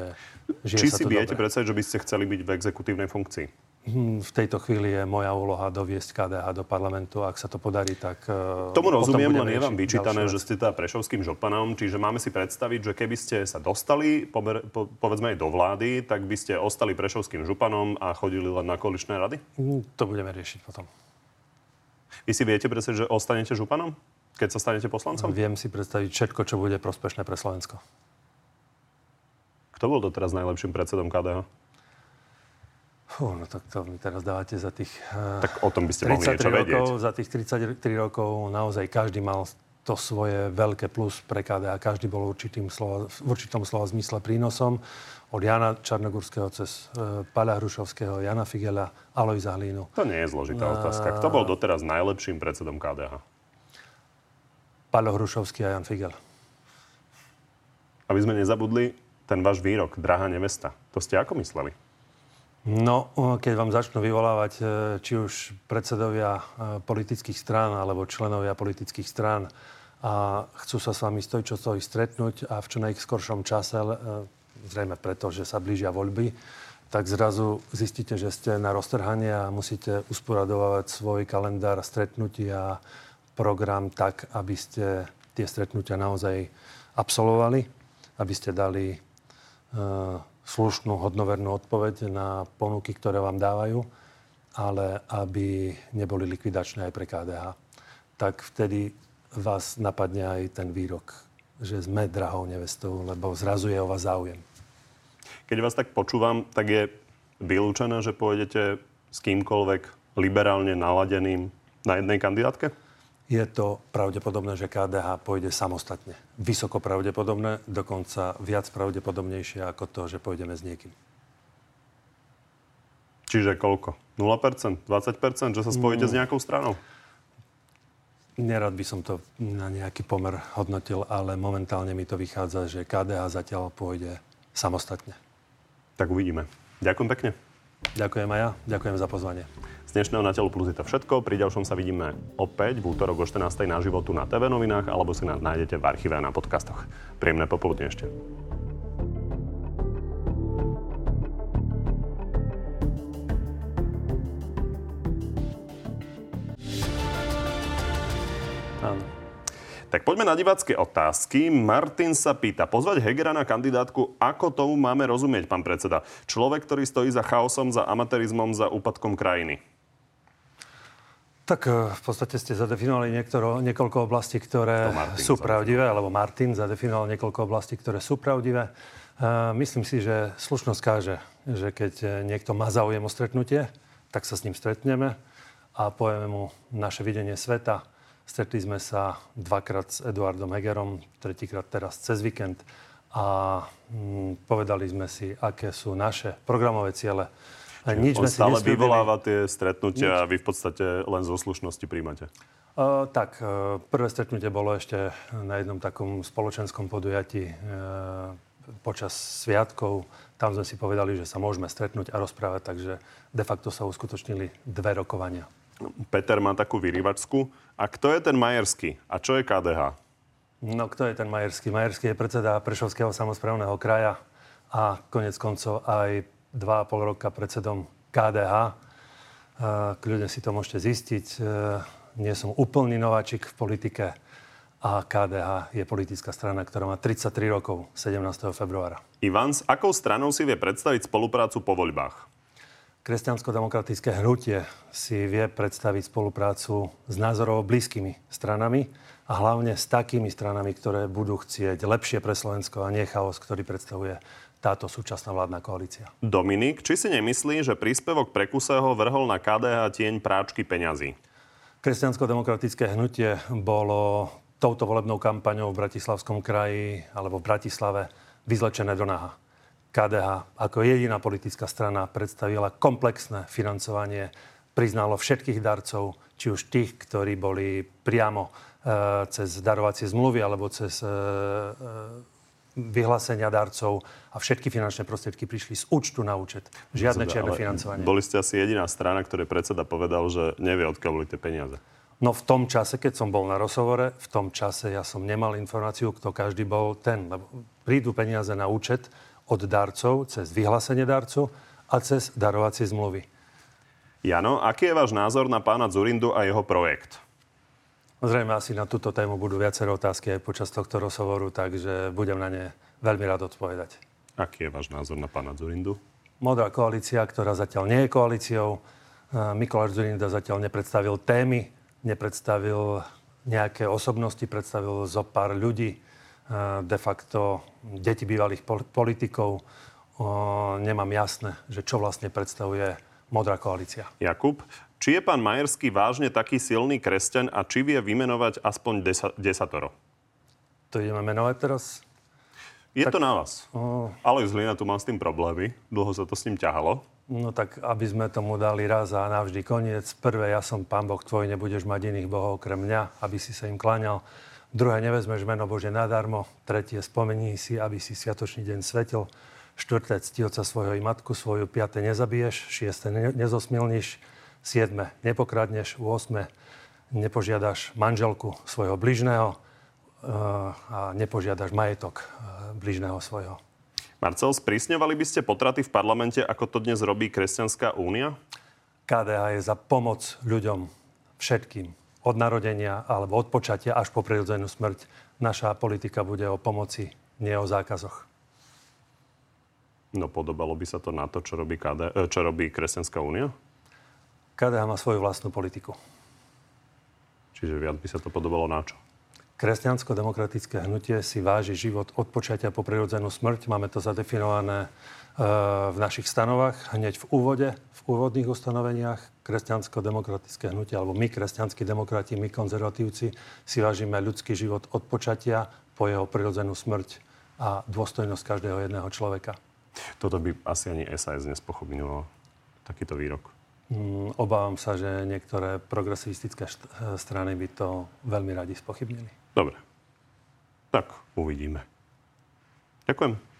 Speaker 2: žije
Speaker 1: Či
Speaker 2: sa
Speaker 1: si viete
Speaker 2: dobre.
Speaker 1: predstaviť, že by ste chceli byť v exekutívnej funkcii?
Speaker 2: Hm, V tejto chvíli je moja úloha doviesť KDH do parlamentu. Ak sa to podarí, tak... e,
Speaker 1: Tomu rozumiem, len je vám vyčítané, že ste teda prešovským žopanom, čiže máme si predstaviť, že keby ste sa dostali, povedzme aj do vlády, tak by ste ostali prešovským županom a chodili len na koaličné rady?
Speaker 2: Hm, To budeme riešiť potom.
Speaker 1: Vy si viete predstaviť, že ostanete županom, keď sa stanete poslancom?
Speaker 2: Viem si predstaviť všetko, čo bude prospešné pre Slovensko.
Speaker 1: Kto bol doteraz najlepším predsedom KDH?
Speaker 2: Fú, no tak to mi teraz dávate za tých eh,
Speaker 1: Tak o tom by ste mohli
Speaker 2: 33
Speaker 1: niečo vedieť.
Speaker 2: rokov. Za tých 33 rokov naozaj každý mal to svoje veľké plus pre KDH. Každý bol určitým slova, v určitom slova zmysle prínosom. Od Jana Čarnogurského cez e, Paľa Hrušovského, Jana Figela, Alojza Hlínu.
Speaker 1: To nie je zložitá otázka. Kto bol doteraz najlepším predsedom KDH?
Speaker 2: Paľo Hrušovský a Jan Figel.
Speaker 1: Aby sme nezabudli, ten váš výrok, drahá nevesta. To ste ako mysleli?
Speaker 2: No, keď vám začnú vyvolávať e, či už predsedovia e, politických strán alebo členovia politických strán a chcú sa s vami stoj čo stoj stretnúť a v čo najskoršom čase, zrejme preto, že sa blížia voľby, tak zrazu zistíte, že ste na roztrhanie a musíte usporadovať svoj kalendár stretnutí a program tak, aby ste tie stretnutia naozaj absolvovali, aby ste dali e, slušnú, hodnovernú odpoveď na ponuky, ktoré vám dávajú, ale aby neboli likvidačné aj pre KDH. Tak vtedy vás napadne aj ten výrok, že sme drahou nevestou, lebo zrazu je o vás záujem.
Speaker 1: Keď vás tak počúvam, tak je vylúčené, že pôjdete s kýmkoľvek liberálne naladeným na jednej kandidátke?
Speaker 2: Je to pravdepodobné, že KDH pôjde samostatne. Vysoko pravdepodobné, dokonca viac pravdepodobnejšie ako to, že pôjdeme s niekým.
Speaker 1: Čiže koľko? 0%? 20%? Že sa spojíte
Speaker 2: Mm.
Speaker 1: s nejakou stranou?
Speaker 2: Nerad by som to na nejaký pomer hodnotil, ale momentálne mi to vychádza, že KDH zatiaľ pôjde samostatne.
Speaker 1: Tak uvidíme. Ďakujem pekne.
Speaker 2: Ďakujem aj ja, ďakujem za pozvanie.
Speaker 1: Z dnešného Na telo plus je to všetko. Pri ďalšom sa vidíme opäť v útorok o 14. na životu na TV novinách alebo si nás nájdete v archíve a na podcastoch. Príjemné popoludne ešte.
Speaker 2: Áno.
Speaker 1: Tak poďme na divácké otázky. Martin sa pýta, pozvať Hegera na kandidátku, ako tomu máme rozumieť, pán predseda? Človek, ktorý stojí za chaosom, za amatérizmom, za úpadkom krajiny.
Speaker 2: Tak e, v podstate ste zadefinovali niektoro, niekoľko oblastí, ktoré sú pravdivé, alebo Martin zadefinoval niekoľko oblastí, ktoré sú pravdivé. Uh, myslím si, že slušnosť káže, že keď e, niekto má záujem o stretnutie, tak sa s ním stretneme a povieme mu naše videnie sveta. Stretli sme sa dvakrát s Eduardom Hegerom, tretíkrát teraz cez víkend a mm, povedali sme si, aké sú naše programové ciele. Nič
Speaker 1: On stále
Speaker 2: nesľúbili.
Speaker 1: vyvoláva tie stretnutia a vy v podstate len zo slušnosti príjmate.
Speaker 2: Uh, tak, uh, prvé stretnutie bolo ešte na jednom takom spoločenskom podujatí uh, počas sviatkov. Tam sme si povedali, že sa môžeme stretnúť a rozprávať, takže de facto sa uskutočnili dve rokovania.
Speaker 1: Peter má takú vyrývačku. A kto je ten Majerský? A čo je KDH?
Speaker 2: No, kto je ten Majerský? Majerský je predseda Prešovského samozprávneho kraja a konec koncov aj 2,5 roka predsedom KDH. Kľudne si to môžete zistiť nie som úplný nováčik v politike a KDH je politická strana, ktorá má 33 rokov 17. februára.
Speaker 1: Ivan, s akou stranou si vie predstaviť spoluprácu po voľbách?
Speaker 2: Kresťansko-demokratické hnutie si vie predstaviť spoluprácu s názorovo blízkymi stranami a hlavne s takými stranami, ktoré budú chcieť lepšie pre Slovensko a nie chaos, ktorý predstavuje táto súčasná vládna koalícia.
Speaker 1: Dominik, či si nemyslí, že príspevok Prekuseho vrhol na KDH tieň práčky peňazí?
Speaker 2: Kresťansko-demokratické hnutie bolo touto volebnou kampaňou v Bratislavskom kraji alebo v Bratislave vyzlečené do naha. KDH ako jediná politická strana predstavila komplexné financovanie, priznalo všetkých darcov, či už tých, ktorí boli priamo e, cez darovacie zmluvy alebo cez e, e, vyhlásenia darcov a všetky finančné prostriedky prišli z účtu na účet. Žiadne čierne financovanie.
Speaker 1: Boli ste asi jediná strana, ktorej predseda povedal, že nevie, odkiaľ boli tie peniaze.
Speaker 2: No v tom čase, keď som bol na rozhovore, v tom čase ja som nemal informáciu, kto každý bol ten. Lebo prídu peniaze na účet od darcov, cez vyhlásenie darcov a cez darovacie zmluvy.
Speaker 1: Jano, aký je váš názor na pána Zurindu a jeho projekt?
Speaker 2: Zrejme asi na túto tému budú viaceré otázky aj počas tohto rozhovoru, takže budem na ne veľmi rád odpovedať.
Speaker 1: Aký je váš názor na pána Zurindu?
Speaker 2: Modrá koalícia, ktorá zatiaľ nie je koalíciou. Mikuláš Zurinda zatiaľ nepredstavil témy, nepredstavil nejaké osobnosti, predstavil zo pár ľudí, de facto deti bývalých politikov. Nemám jasné, že čo vlastne predstavuje modrá koalícia.
Speaker 1: Jakub, či je pán Majerský vážne taký silný kresťan a či vie vymenovať aspoň desa, desatoro?
Speaker 2: To ideme menovať teraz?
Speaker 1: Je tak, to na vás. Uh, Ale z Hlina tu mám s tým problémy. Dlho sa to s ním ťahalo.
Speaker 2: No tak, aby sme tomu dali raz a navždy koniec. Prvé, ja som pán Boh tvoj, nebudeš mať iných bohov okrem mňa, aby si sa im kláňal. Druhé, nevezmeš meno Bože nadarmo. Tretie, spomení si, aby si sviatočný deň svetil. Štvrté, cti oca svojho i matku svoju. Piaté, nezabiješ. Šiesté, ne- nezosmilníš 7. Nepokradneš. 8. Nepožiadaš manželku svojho bližného eh, a nepožiadaš majetok eh, bližného svojho.
Speaker 1: Marcel, sprísňovali by ste potraty v parlamente, ako to dnes robí Kresťanská únia?
Speaker 2: KDH je za pomoc ľuďom všetkým. Od narodenia alebo od počatia až po prirodzenú smrť. Naša politika bude o pomoci, nie o zákazoch.
Speaker 1: No podobalo by sa to na to, čo robí, KD, eh, čo robí Kresťanská únia?
Speaker 2: KDH má svoju vlastnú politiku.
Speaker 1: Čiže viac by sa to podobalo na čo?
Speaker 2: Kresťansko-demokratické hnutie si váži život od počatia po prirodzenú smrť. Máme to zadefinované e, v našich stanovách hneď v úvode, v úvodných ustanoveniach. Kresťansko-demokratické hnutie, alebo my, kresťanskí demokrati, my, konzervatívci, si vážime ľudský život od počatia po jeho prirodzenú smrť a dôstojnosť každého jedného človeka.
Speaker 1: Toto by asi ani SAS nespochybňovalo, takýto výrok.
Speaker 2: Mm, obávam sa, že niektoré progresivistické strany by to veľmi radi spochybnili.
Speaker 1: Dobre. Tak uvidíme. Ďakujem.